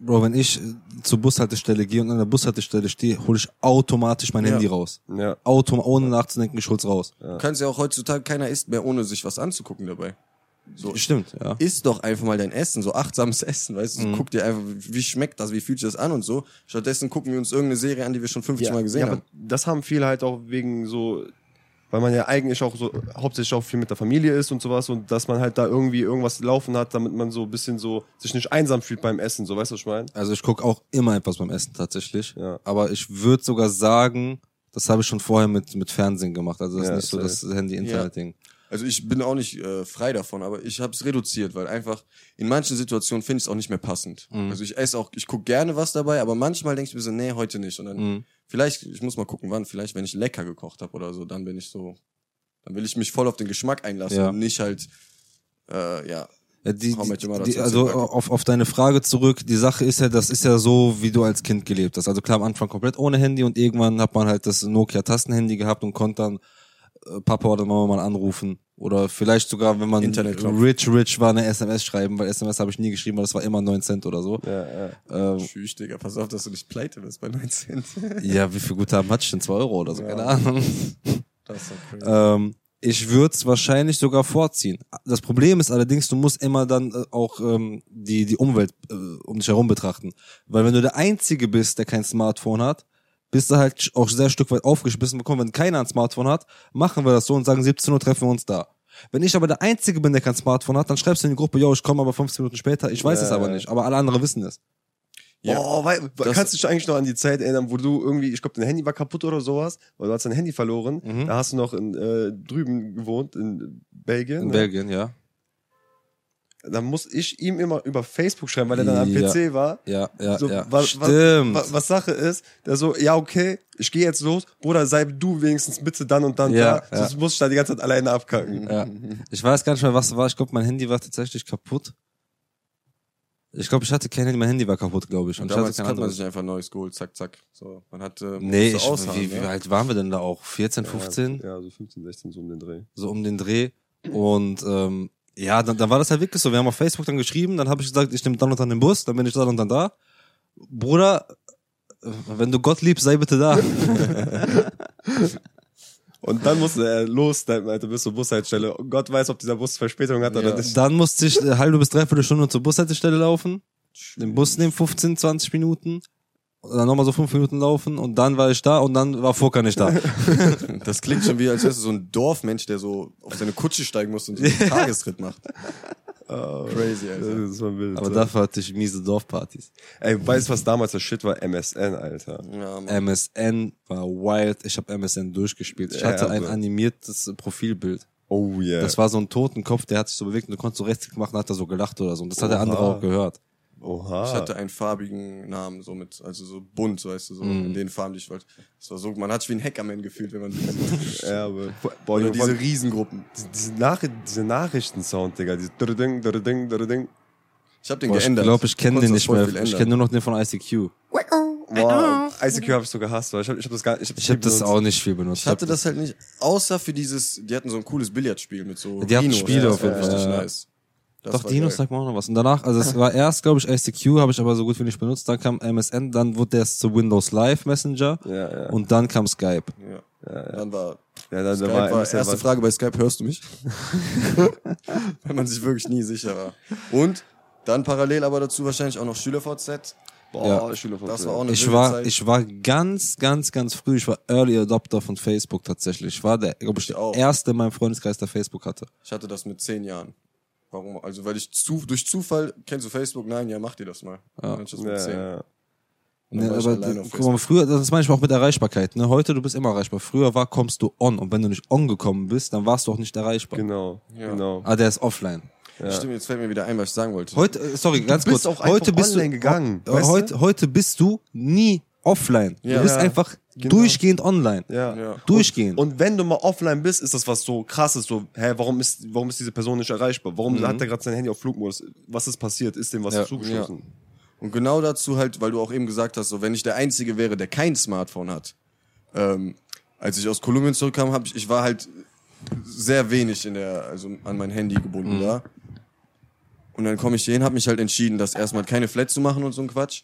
Bro, wenn ich äh, zur Bushaltestelle gehe und an der Bushaltestelle stehe, hole ich automatisch mein Ja. Handy raus. Ja. Autom ohne nachzudenken, ich hol's raus. Du kannst ja auch heutzutage, keiner isst mehr, ohne sich was anzugucken dabei. So, Stimmt, ja. isst doch einfach mal dein Essen, so achtsames [LAUGHS] Essen, weißt du, Mhm. guck dir einfach, wie schmeckt das, wie fühlt sich das an und so. Stattdessen gucken wir uns irgendeine Serie an, die wir schon 50 Mal gesehen ja, haben. aber das haben viele halt auch wegen so weil man ja eigentlich auch so hauptsächlich auch viel mit der Familie ist und sowas und dass man halt da irgendwie irgendwas laufen hat, damit man so ein bisschen so sich nicht einsam fühlt beim Essen, so weißt du, was ich meine? Also ich guck auch immer etwas beim Essen tatsächlich. Ja. Aber ich würde sogar sagen, das habe ich schon vorher mit, mit Fernsehen gemacht. Also das Ja, ist nicht so das Handy-Internet-Ding. Also ich bin auch nicht äh, frei davon, aber ich habe es reduziert, weil einfach in manchen Situationen finde ich es auch nicht mehr passend. Also ich esse auch, ich gucke gerne was dabei, aber manchmal denke ich mir so, nee, heute nicht. Und dann vielleicht, ich muss mal gucken, wann, vielleicht, wenn ich lecker gekocht habe oder so, dann bin ich so, dann will ich mich voll auf den Geschmack einlassen Ja. und nicht halt, äh, ja, die, die, zu also auf, auf deine Frage zurück, die Sache ist ja, das ist ja so, wie du als Kind gelebt hast. Also klar, am Anfang komplett ohne Handy und irgendwann hat man halt das Nokia-Tastenhandy gehabt und konnte dann Papa oder Mama mal anrufen. Oder vielleicht sogar, wenn man rich, rich war, eine SMS schreiben, weil SMS habe ich nie geschrieben, weil das war immer 9 Cent oder so. Ja, ja. Ähm, tschüss, Digga, pass auf, dass du nicht pleite bist bei 19. [LAUGHS] ja, wie viel Guthaben hatte ich denn? 2 Euro oder so, keine Ahnung. [LAUGHS] das ist so crazy. Ähm, ich würde es wahrscheinlich sogar vorziehen. Das Problem ist allerdings, du musst immer dann äh, auch ähm, die, die Umwelt äh, um dich herum betrachten. Weil wenn du der Einzige bist, der kein Smartphone hat, bist du halt auch sehr Stück weit aufgeschmissen bekommen. Wenn keiner ein Smartphone hat, machen wir das so und sagen, 17 Uhr treffen wir uns da. Wenn ich aber der Einzige bin, der kein Smartphone hat, dann schreibst du in die Gruppe, yo, ich komme aber 15 Minuten später. Ich weiß Ja, es aber nicht, aber alle anderen wissen es. Ja. Oh, weil, Das- kannst du dich eigentlich noch an die Zeit erinnern, wo du irgendwie, ich glaube, dein Handy war kaputt oder sowas, weil du hast dein Handy verloren. Mhm. Da hast du noch in, äh, drüben gewohnt, in Belgien. In ne? Belgien, ja. Da muss ich ihm immer über Facebook schreiben, weil er dann am Ja. PC war. Ja, ja, So, ja. wa- Stimmt. Wa, wa, was Sache ist, der so, ja, okay, ich gehe jetzt los, Bruder, sei du wenigstens bitte dann und dann Ja, da, ja. sonst muss ich da die ganze Zeit alleine abkacken. Ja. Ich weiß gar nicht mehr, was war. Ich glaube, mein Handy war tatsächlich kaputt. Ich glaube, ich hatte kein Handy, mein Handy war kaputt, glaube ich. Und Und ich damals hatte kein hat man sich einfach ein neues geholt, zack, zack. So, man hatte, Nee, musste ich, ausharren, wie, wie ne? alt waren wir denn da auch? 14, 15? Ja, so 15, 16, so um den Dreh. So um den Dreh. Und ähm, ja, dann, dann war das halt wirklich so. Wir haben auf Facebook dann geschrieben, dann habe ich gesagt, ich nehme dann und dann den Bus, dann bin ich dann und dann da. Bruder, äh, wenn du Gott liebst, sei bitte da. [LAUGHS] Und dann musste er los, dann, Alter, bis zur Bushaltestelle. Und Gott weiß, ob dieser Bus Verspätung hat oder Ja. nicht. dann musste ich eine halbe bis dreiviertel Stunde zur Bushaltestelle laufen, den Bus nehmen, 15, 20 Minuten. Und dann nochmal so fünf Minuten laufen und dann war ich da und dann war Furka nicht da. [LAUGHS] Das klingt schon wie, als wärst du so ein Dorfmensch, der so auf seine Kutsche steigen muss und so einen [LAUGHS] Tagestritt macht. Crazy, Alter. Das war wild. Aber dafür hatte ich miese Dorfpartys. Ey, weißt du, was damals der Shit war? MSN, Alter. Ja. MSN war wild. Ich habe MSN durchgespielt. Ich Ja, hatte ein also. animiertes Profilbild. Oh yeah. Das war so ein Totenkopf, der hat sich so bewegt und du konntest so rechtsklick machen, hat er so gelacht oder so. Und das hat der andere Oha. auch gehört. Oha. Ich hatte einen farbigen Namen, so mit, also so bunt, so weißt du, so Mhm. in den Farben, die ich wollte. Das war so, man hat sich wie ein Hackerman gefühlt, wenn man diese, [LAUGHS] ja, aber, boah, oder diese Riesengruppen. diese, Nachri diese Nachrichtensound, Digga, diese Ding, Ding, Ding. Ich habe den Boah, ich geändert. glaube, ich kenne den nicht mehr. Ich kenne nur noch den von ICQ. Wow, ICQ habe ich so gehasst, weil ich habe ich hab das gar ich hab Ich habe das benutzt. auch nicht viel benutzt. Ich hatte das halt nicht, außer für dieses, die hatten so ein cooles Billardspiel mit so Die hatten. Spiele das auf jeden Fall. Richtig Ja. nice. Das Doch, Dinos sagt man auch noch was. Und danach, also es war [LAUGHS] erst, glaube ich, ICQ, habe ich aber so gut wie nicht benutzt. Dann kam MSN, dann wurde der zu Windows Live Messenger Ja, ja. und dann kam Skype. Ja. Dann war, Ja, dann, Skype war, war, erste Frage bei Skype, hörst du mich? [LAUGHS] Wenn man sich wirklich nie sicher war. Und dann parallel aber dazu wahrscheinlich auch noch SchülerVZ. Boah, Ja. Schüler Das war auch eine Ich war, Zeit. ich war ganz, ganz, ganz früh. Ich war Early Adopter von Facebook tatsächlich. Ich war der, glaube ich, Ich der auch. erste in meinem Freundeskreis, der Facebook hatte. Ich hatte das mit zehn Jahren. Warum? Also weil ich zu, durch Zufall, kennst du Facebook? Nein, ja, mach dir das mal. Ja. Dann ich das mit ja, ja. Ne, ich aber guck mal, früher, das meine ich auch mit Erreichbarkeit. Ne? Heute, du bist immer erreichbar. Früher war, kommst du on. Und wenn du nicht on gekommen bist, dann warst du auch nicht erreichbar. Genau, Ja. genau. Ah, der ist offline. Stimmt, jetzt fällt mir wieder ein, was ich sagen wollte. Heute, äh, sorry, ganz bist kurz. heute bist online du, gegangen, weißt du? heute, heute bist du nie offline. Ja. Du bist Ja, einfach genau. durchgehend online. Ja. Ja. Durchgehend. Und wenn du mal offline bist, ist das was so krasses, so, hä, warum ist, warum ist diese Person nicht erreichbar? Warum hat er gerade sein Handy auf Flugmodus? Was ist passiert? Ist dem was Ja. zugestoßen? Und genau dazu halt, weil du auch eben gesagt hast, so wenn ich der Einzige wäre, der kein Smartphone hat. Ähm, als ich aus Kolumbien zurückkam, hab ich, ich war halt sehr wenig in der, also an mein Handy gebunden da. Und dann komme ich hier hin, habe mich halt entschieden, das erstmal keine Flat zu machen und so ein Quatsch.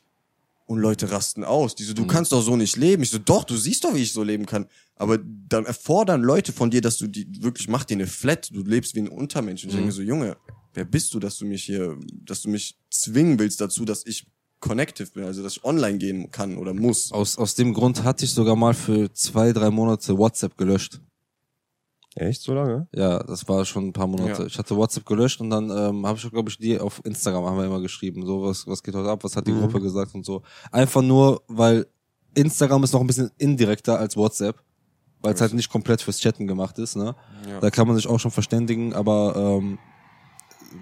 Und Leute rasten aus. Die so, du kannst doch so nicht leben. Ich so, doch, du siehst doch, wie ich so leben kann. Aber dann erfordern Leute von dir, dass du die wirklich mach dir eine Flat. Du lebst wie ein Untermensch. Und ich denke mir so, Junge, wer bist du, dass du mich hier, dass du mich zwingen willst dazu, dass ich connective bin, also dass ich online gehen kann oder muss. Aus, aus dem Grund hatte ich sogar mal für zwei, drei Monate WhatsApp gelöscht. Echt so lange? Ja, das war schon ein paar Monate. Ja. Ich hatte WhatsApp gelöscht und dann ähm, habe ich, glaube ich, die auf Instagram haben wir immer geschrieben. So, was, was geht heute ab, was hat die Gruppe gesagt und so. Einfach nur, weil Instagram ist noch ein bisschen indirekter als WhatsApp, weil es halt nicht komplett fürs Chatten gemacht ist, ne? Ja. Da kann man sich auch schon verständigen, aber ähm,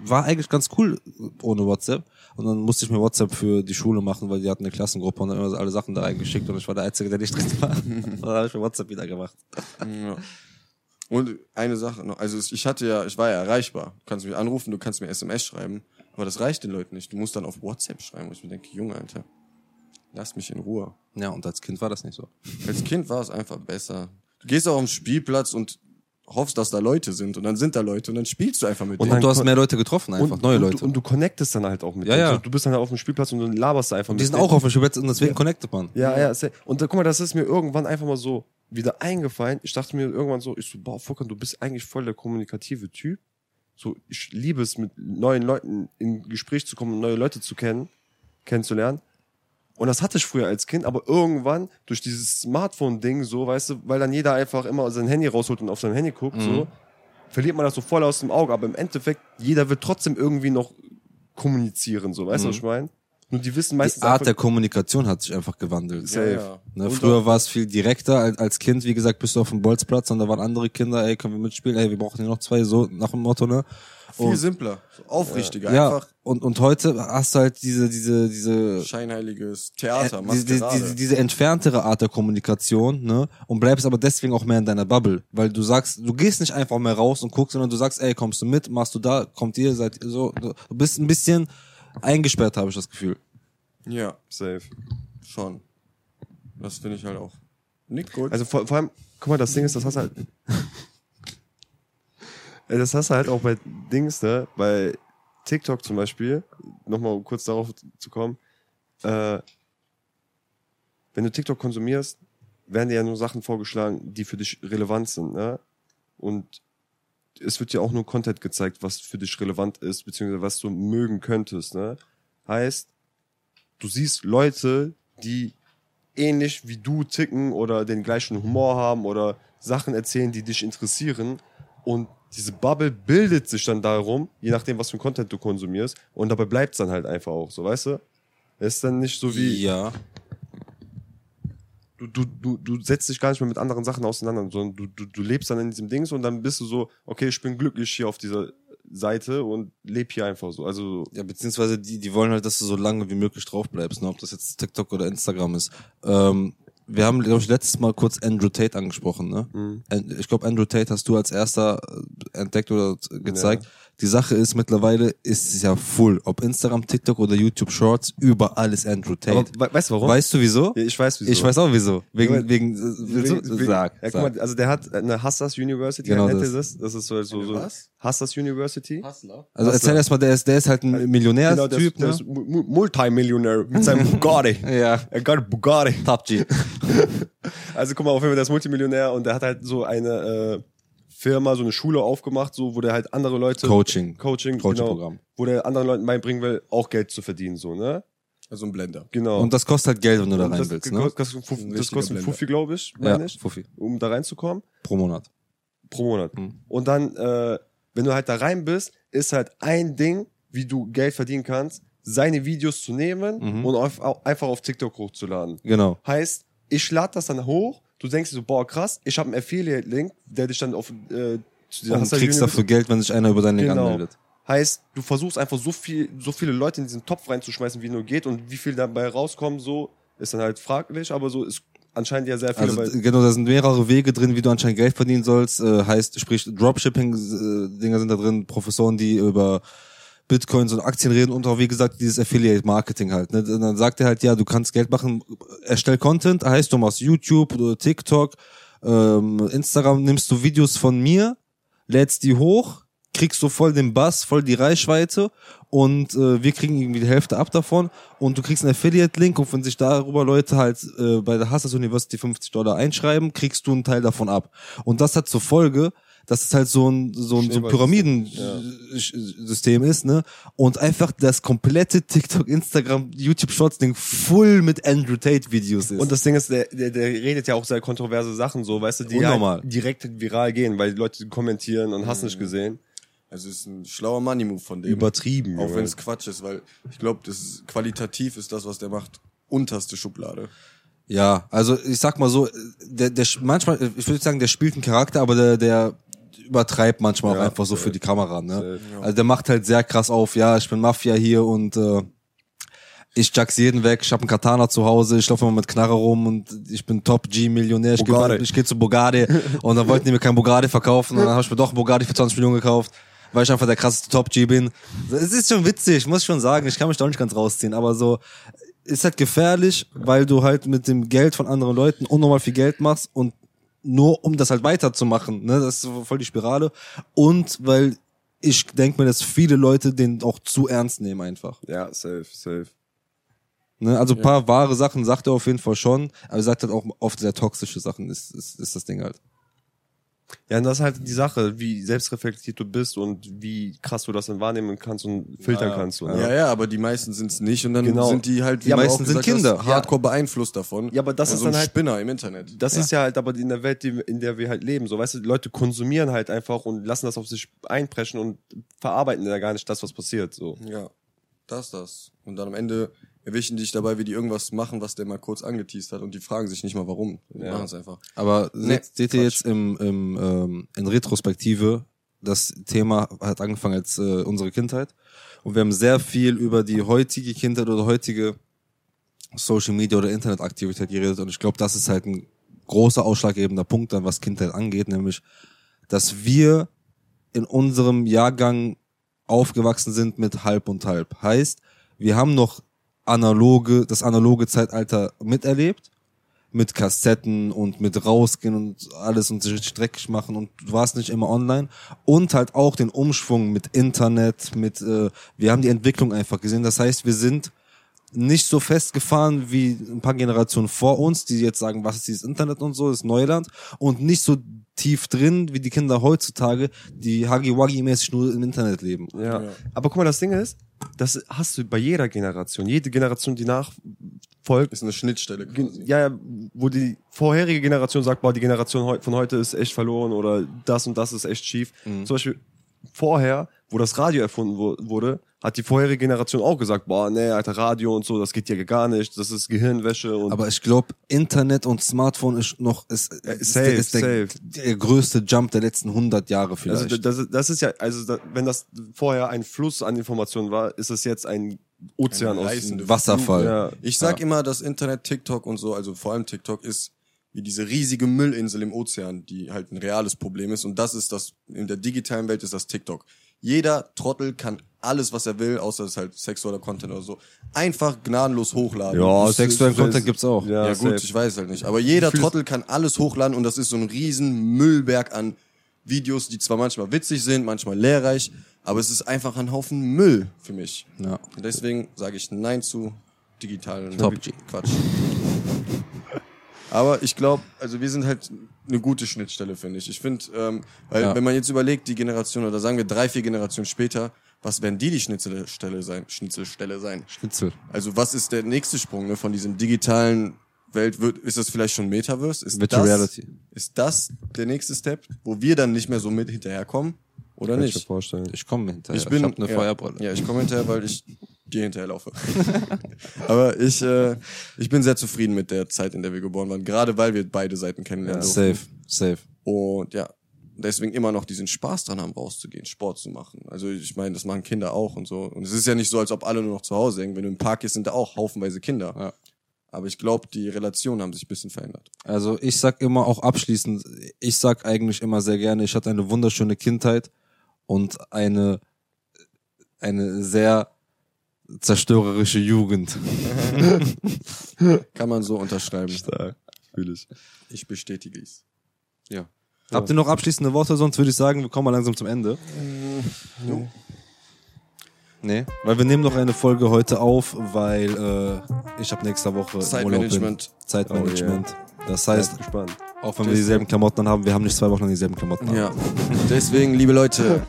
war eigentlich ganz cool ohne WhatsApp. Und dann musste ich mir WhatsApp für die Schule machen, weil die hatten eine Klassengruppe und dann immer so alle Sachen da reingeschickt und ich war der Einzige, der nicht drin war. [LAUGHS] und dann habe ich mir WhatsApp wieder gemacht. Ja. Und eine Sache noch, also ich hatte ja, ich war ja erreichbar. Du kannst mich anrufen, du kannst mir SMS schreiben, aber das reicht den Leuten nicht. Du musst dann auf WhatsApp schreiben, wo ich mir denke, Junge, Alter, lass mich in Ruhe. Ja, und als Kind war das nicht so. Als Kind war es einfach besser. Du gehst auch auf den Spielplatz und hoffst, dass da Leute sind und dann sind da Leute und dann spielst du einfach mit Und Und denen. du hast mehr Leute getroffen, einfach und, neue und, Leute. Du, und du connectest dann halt auch mit Ja, denen. ja. So, Du bist dann halt auf dem Spielplatz und dann laberst du einfach mit die sind denen. auch auf dem Spielplatz und deswegen connectet man. Ja, ja. Und da, guck mal, das ist mir irgendwann einfach mal so wieder eingefallen. Ich dachte mir irgendwann so, ich so, boah, Furkan, du bist eigentlich voll der kommunikative Typ. So, ich liebe es, mit neuen Leuten in Gespräch zu kommen und neue Leute zu kennen, kennenzulernen. Und das hatte ich früher als Kind, aber irgendwann durch dieses Smartphone-Ding, so, weißt du, weil dann jeder einfach immer sein Handy rausholt und auf sein Handy guckt, so, verliert man das so voll aus dem Auge. Aber im Endeffekt, jeder wird trotzdem irgendwie noch kommunizieren, so, weißt du, was ich meine? Nur die wissen meistens Die Art der Kommunikation hat sich einfach gewandelt. Ja, ja. Ne, früher war es viel direkter als, als Kind, wie gesagt, bist du auf dem Bolzplatz und da waren andere Kinder, ey, können wir mitspielen, ey, wir brauchen hier noch zwei, so nach dem Motto, ne? Viel Und, simpler, aufrichtiger, ja, einfach und, und heute hast du halt diese, diese, diese, scheinheiliges Theater, äh, diese, diese, diese, entferntere Art der Kommunikation, ne? Und bleibst aber deswegen auch mehr in deiner Bubble. Weil du sagst, du gehst nicht einfach mehr raus und guckst, sondern du sagst, ey, kommst du mit, machst du da, kommt ihr, seid ihr so. Du bist ein bisschen eingesperrt, habe ich das Gefühl. ja, Safe. schon. Das finde ich halt auch nicht gut. Also vor, vor allem, guck mal, das Ding ist, das hast halt. Das hast du halt auch bei Dings, ne? Bei TikTok zum Beispiel, nochmal um kurz darauf zu kommen, äh, wenn du TikTok konsumierst, werden dir ja nur Sachen vorgeschlagen, die für dich relevant sind, ne? Und es wird dir auch nur Content gezeigt, was für dich relevant ist, beziehungsweise was du mögen könntest, ne? Heißt, du siehst Leute, die ähnlich wie du ticken oder den gleichen Humor haben oder Sachen erzählen, die dich interessieren. Und diese Bubble bildet sich dann darum, je nachdem, was für Content du konsumierst. Und dabei bleibt es dann halt einfach auch, so weißt du? Es ist dann nicht so wie, Ja. du, du, du, du setzt dich gar nicht mehr mit anderen Sachen auseinander, sondern du, du, du lebst dann in diesem Dings und dann bist du so, okay, ich bin glücklich hier auf dieser Seite und leb hier einfach so. Also, Ja, beziehungsweise die, die wollen halt, dass du so lange wie möglich drauf bleibst, ne? ob das jetzt TikTok oder Instagram ist. Ähm, wir haben, glaube ich, letztes Mal kurz Andrew Tate angesprochen, ne? An- Ich glaube, Andrew Tate hast du als erster entdeckt oder gezeigt. Die Sache ist, mittlerweile ist es ja full. Ob Instagram, TikTok oder YouTube Shorts, überall ist Andrew Tate. aber we weißt du warum? weißt du wieso? Ja, ich weiß wieso. Ich weiß auch wieso. Wegen, Ja, wegen, äh? Wegen- wegen- sag, ja, guck mal, also der hat eine Hassas University, Genau das. das? Das ist so, so, so was? Hassas University. Hustler. Also erzähl erst mal, der ist, der ist halt ein Millionärstyp, Genau, der, ist- der ne? ist Mu- Mu- Multimillionär mit seinem [LAUGHS] Bugatti. Ja. Er got Bugatti. Top G. [LAUGHS] Also guck mal, auf jeden Fall, der ist Multimillionär und der hat halt so eine äh, Firma, so eine Schule aufgemacht, so wo der halt andere Leute Coaching. Coaching, Coaching-Programm. genau, wo der anderen Leuten beibringen will, auch Geld zu verdienen, so ne? Also ein Blender. Genau. Und das kostet halt Geld, wenn du da rein das, willst, das, ne? das, das, kostet ein. Fuffi, glaube ich, Ja, meine ich, Fuffi. um da reinzukommen. Pro Monat. pro Monat. Mhm. Und dann, äh, wenn du halt da rein bist, ist halt ein Ding, wie du Geld verdienen kannst, seine Videos zu nehmen Mhm. und auf, au- einfach auf TikTok hochzuladen. Genau. Heißt, ich lade das dann hoch, du denkst dir so, boah, krass, ich habe einen Affiliate-Link, der dich dann auf äh, zu Und Hustle kriegst dafür Geld, wenn sich einer über deinen Link Genau. anmeldet. Heißt, du versuchst einfach so viel, so viele Leute in diesen Topf reinzuschmeißen, wie nur geht und wie viel dabei rauskommen, so ist dann halt fraglich, aber so ist anscheinend ja sehr viele. Also genau, da sind mehrere Wege drin, wie du anscheinend Geld verdienen sollst. Äh, heißt, sprich, Dropshipping-Dinger sind da drin, Professoren, die über Bitcoins und Aktien reden und auch, wie gesagt, dieses Affiliate-Marketing halt. Ne? Und Dann sagt er halt, ja, du kannst Geld machen, erstell Content, heißt, du machst YouTube oder TikTok, ähm, Instagram, nimmst du Videos von mir, lädst die hoch, kriegst du voll den Bass, voll die Reichweite und äh, wir kriegen irgendwie die Hälfte ab davon und du kriegst einen Affiliate-Link und wenn sich darüber Leute halt äh, bei der Hassas University 50 Dollar einschreiben, kriegst du einen Teil davon ab. Und das hat zur Folge, dass es halt so ein, so ein, so ein Pyramidensystem ist, ne? Und einfach das komplette TikTok, Instagram, YouTube Shorts Ding voll mit Andrew Tate Videos ist. Und das Ding ist, der, der, der redet ja auch sehr kontroverse Sachen so, weißt du, die halt direkt viral gehen, weil die Leute kommentieren und hast nicht gesehen. Also es ist ein schlauer Money-Move von dem. Übertrieben, Auch wenn es Quatsch ist, weil ich glaube, das ist, qualitativ ist das, was der macht, unterste Schublade. Ja, also ich sag mal so, der, der manchmal, ich würde sagen, der spielt einen Charakter, aber der, der übertreibt manchmal auch Ja, einfach so für die Kamera, ne? Also der macht halt sehr krass auf, ja, ich bin Mafia hier und äh, ich jacks jeden weg, ich habe einen Katana zu Hause, ich laufe immer mit Knarre rum und ich bin Top-G-Millionär, ich gehe geh zu Bugatti. Und dann wollten die mir kein Bugatti verkaufen und dann habe ich mir doch einen Bugatti für 20 Millionen gekauft, weil ich einfach der krasseste Top-G bin. Es ist schon witzig, muss ich schon sagen, ich kann mich da auch nicht ganz rausziehen, aber so ist halt gefährlich, weil du halt mit dem Geld von anderen Leuten unnormal viel Geld machst und nur um das halt weiterzumachen, ne, das ist so voll die Spirale und weil ich denke mir, dass viele Leute den auch zu ernst nehmen einfach. Ja, safe, safe. Ne? Also ein paar wahre Sachen sagt er auf jeden Fall schon, aber er sagt halt auch oft sehr toxische Sachen, ist, ist, ist das Ding halt. Ja, und das ist halt die Sache, wie selbstreflektiert du bist und wie krass du das dann wahrnehmen kannst und filtern kannst. So, ne? Ja, ja, aber die meisten sind es nicht und dann Genau. sind die halt, wie Ja, meisten sind Kinder. hast, hardcore beeinflusst davon. Ja, aber das Und ist so ein dann halt- Spinner im Internet. Das ist ja halt aber in der Welt, in der wir halt leben. So, weißt du, die Leute konsumieren halt einfach und lassen das auf sich einpreschen und verarbeiten ja gar nicht das, was passiert. So. Ja, das, das. Und dann am Ende erwischen dich dabei, wie die irgendwas machen, was der mal kurz angeteased hat und die fragen sich nicht mal warum. Die Ja. machen es einfach. Aber Nee, seht, ihr jetzt im, im ähm, in Retrospektive, das Thema hat angefangen als äh, unsere Kindheit und wir haben sehr viel über die heutige Kindheit oder heutige Social Media oder Internetaktivität geredet und ich glaube, das ist halt ein großer ausschlaggebender Punkt dann, was Kindheit angeht, nämlich, dass wir in unserem Jahrgang aufgewachsen sind mit halb und halb. Heißt, wir haben noch analoge, das analoge Zeitalter miterlebt, mit Kassetten und mit rausgehen und alles und sich richtig dreckig machen und du warst nicht immer online und halt auch den Umschwung mit Internet, mit äh, wir haben die Entwicklung einfach gesehen. Das heißt, wir sind nicht so festgefahren wie ein paar Generationen vor uns, die jetzt sagen, was ist dieses Internet und so, das ist Neuland und nicht so tief drin wie die Kinder heutzutage, die Huggy-Wuggy-mäßig nur im Internet leben. Ja. Aber guck mal, das Ding ist, das hast du bei jeder Generation. Jede Generation, die nachfolgt, Ist eine Schnittstelle quasi. ja, ja, wo die vorherige Generation sagt, boah, die Generation von heute ist echt verloren oder das und das ist echt schief. Zum Beispiel vorher, wo das Radio erfunden wurde, hat die vorherige Generation auch gesagt, boah, nee, alter Radio und so, das geht ja gar nicht, das ist Gehirnwäsche und Aber ich glaube, Internet und Smartphone ist noch ist, ist, safe, der, ist der, safe. der größte Jump der letzten 100 Jahre vielleicht. also das, ist- das ist ja, also da, wenn das vorher ein Fluss an Informationen war, ist es jetzt ein Ozean Ein aus Wasserfall. Ja. Ich sag immer, dass Internet, TikTok und so, also vor allem TikTok, ist wie diese riesige Müllinsel im Ozean, die halt ein reales Problem ist. Und das ist das, in der digitalen Welt ist das TikTok. Jeder Trottel kann alles, was er will, außer es ist halt sexueller Content oder so, einfach gnadenlos hochladen. Ja, es Sexuellen ist- Content gibt's auch. Ja, Ja, gut, safe. ich weiß halt nicht. Aber jeder Trottel kann alles hochladen und das ist so ein riesen Müllberg an Videos, die zwar manchmal witzig sind, manchmal lehrreich, aber es ist einfach ein Haufen Müll für mich. Ja. Und deswegen sage ich Nein zu digitalen Top G. Quatsch. Aber ich glaube, also wir sind halt eine gute Schnittstelle, finde ich. Ich finde, ähm, weil Ja. wenn man jetzt überlegt, die Generation oder sagen wir drei, vier Generationen später, was werden die die Schnitzelstelle sein? Schnitzelstelle sein? Schnitzel. Also was ist der nächste Sprung ne, von diesem digitalen Welt? Wird, ist das vielleicht schon Metaverse? Ist Virtual das, Reality. Ist das der nächste Step, wo wir dann nicht mehr so mit hinterherkommen? Oder Kann ich mir nicht? vorstellen. Ich komme hinterher. Ich bin ich hab eine ja, Feuerbrille. Ja, ich komme hinterher, weil ich dir hinterherlaufe. [LAUGHS] Aber ich, äh, ich bin sehr zufrieden mit der Zeit, in der wir geboren waren, gerade weil wir beide Seiten kennenlernen durften. Safe, safe. Und ja, deswegen immer noch diesen Spaß dran haben, rauszugehen, Sport zu machen. Also ich meine, das machen Kinder auch und so. Und es ist ja nicht so, als ob alle nur noch zu Hause hängen. Wenn du im Park gehst, sind da auch haufenweise Kinder. Ja. Aber ich glaube, die Relationen haben sich ein bisschen verändert. Also ich sag immer auch abschließend, ich sag eigentlich immer sehr gerne, ich hatte eine wunderschöne Kindheit und eine, eine sehr zerstörerische Jugend. [LAUGHS] Kann man so unterschreiben. Stark. Ich bestätige es. Ja. Habt ihr noch abschließende Worte? Sonst würde ich sagen, wir kommen mal langsam zum Ende. Nee, weil wir nehmen noch eine Folge heute auf, weil äh, ich habe nächste Woche Zeitmanagement. Urlaub bin. Zeitmanagement. Das heißt, auch wenn wir dieselben Klamotten anhaben, wir haben nicht zwei Wochen lang dieselben Klamotten. Ja. Deswegen, liebe Leute,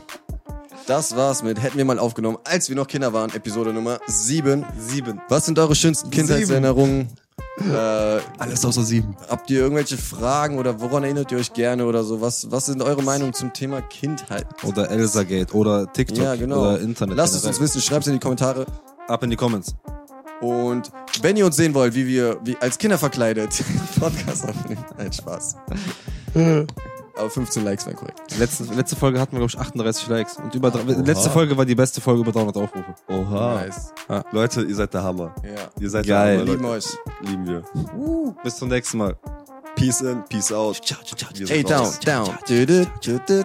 das war's mit Hätten wir mal aufgenommen, als wir noch Kinder waren, Episode Nummer 7. Sieben. Was sind eure schönsten Kindheitserinnerungen? Äh, Alles außer sieben. habt ihr irgendwelche Fragen oder woran erinnert ihr euch gerne oder so? Was, was sind eure Meinungen zum Thema Kindheit? Oder Elsa Gate oder TikTok Ja, genau. oder Internet. Lasst es generell. uns wissen, schreibt es in die Kommentare. Ab in die Comments. Und wenn ihr uns sehen wollt, wie wir wie als Kinder verkleidet [LAUGHS] Podcast aufnehmen, nein, Spaß. [LAUGHS] Aber 15 Likes wären korrekt. Letzte, letzte Folge hatten wir, glaube ich, 38 Likes. Und über, drei- letzte Folge war die beste Folge über 300 Aufrufe. Oha. Nice. Leute, ihr seid der Hammer. Ja. Ihr seid Geil. der Hammer, Lieben Leute. euch. Lieben wir. Bis zum nächsten Mal. Peace in, peace out. Wir sind Hey, down, down. Dü, dü, dü.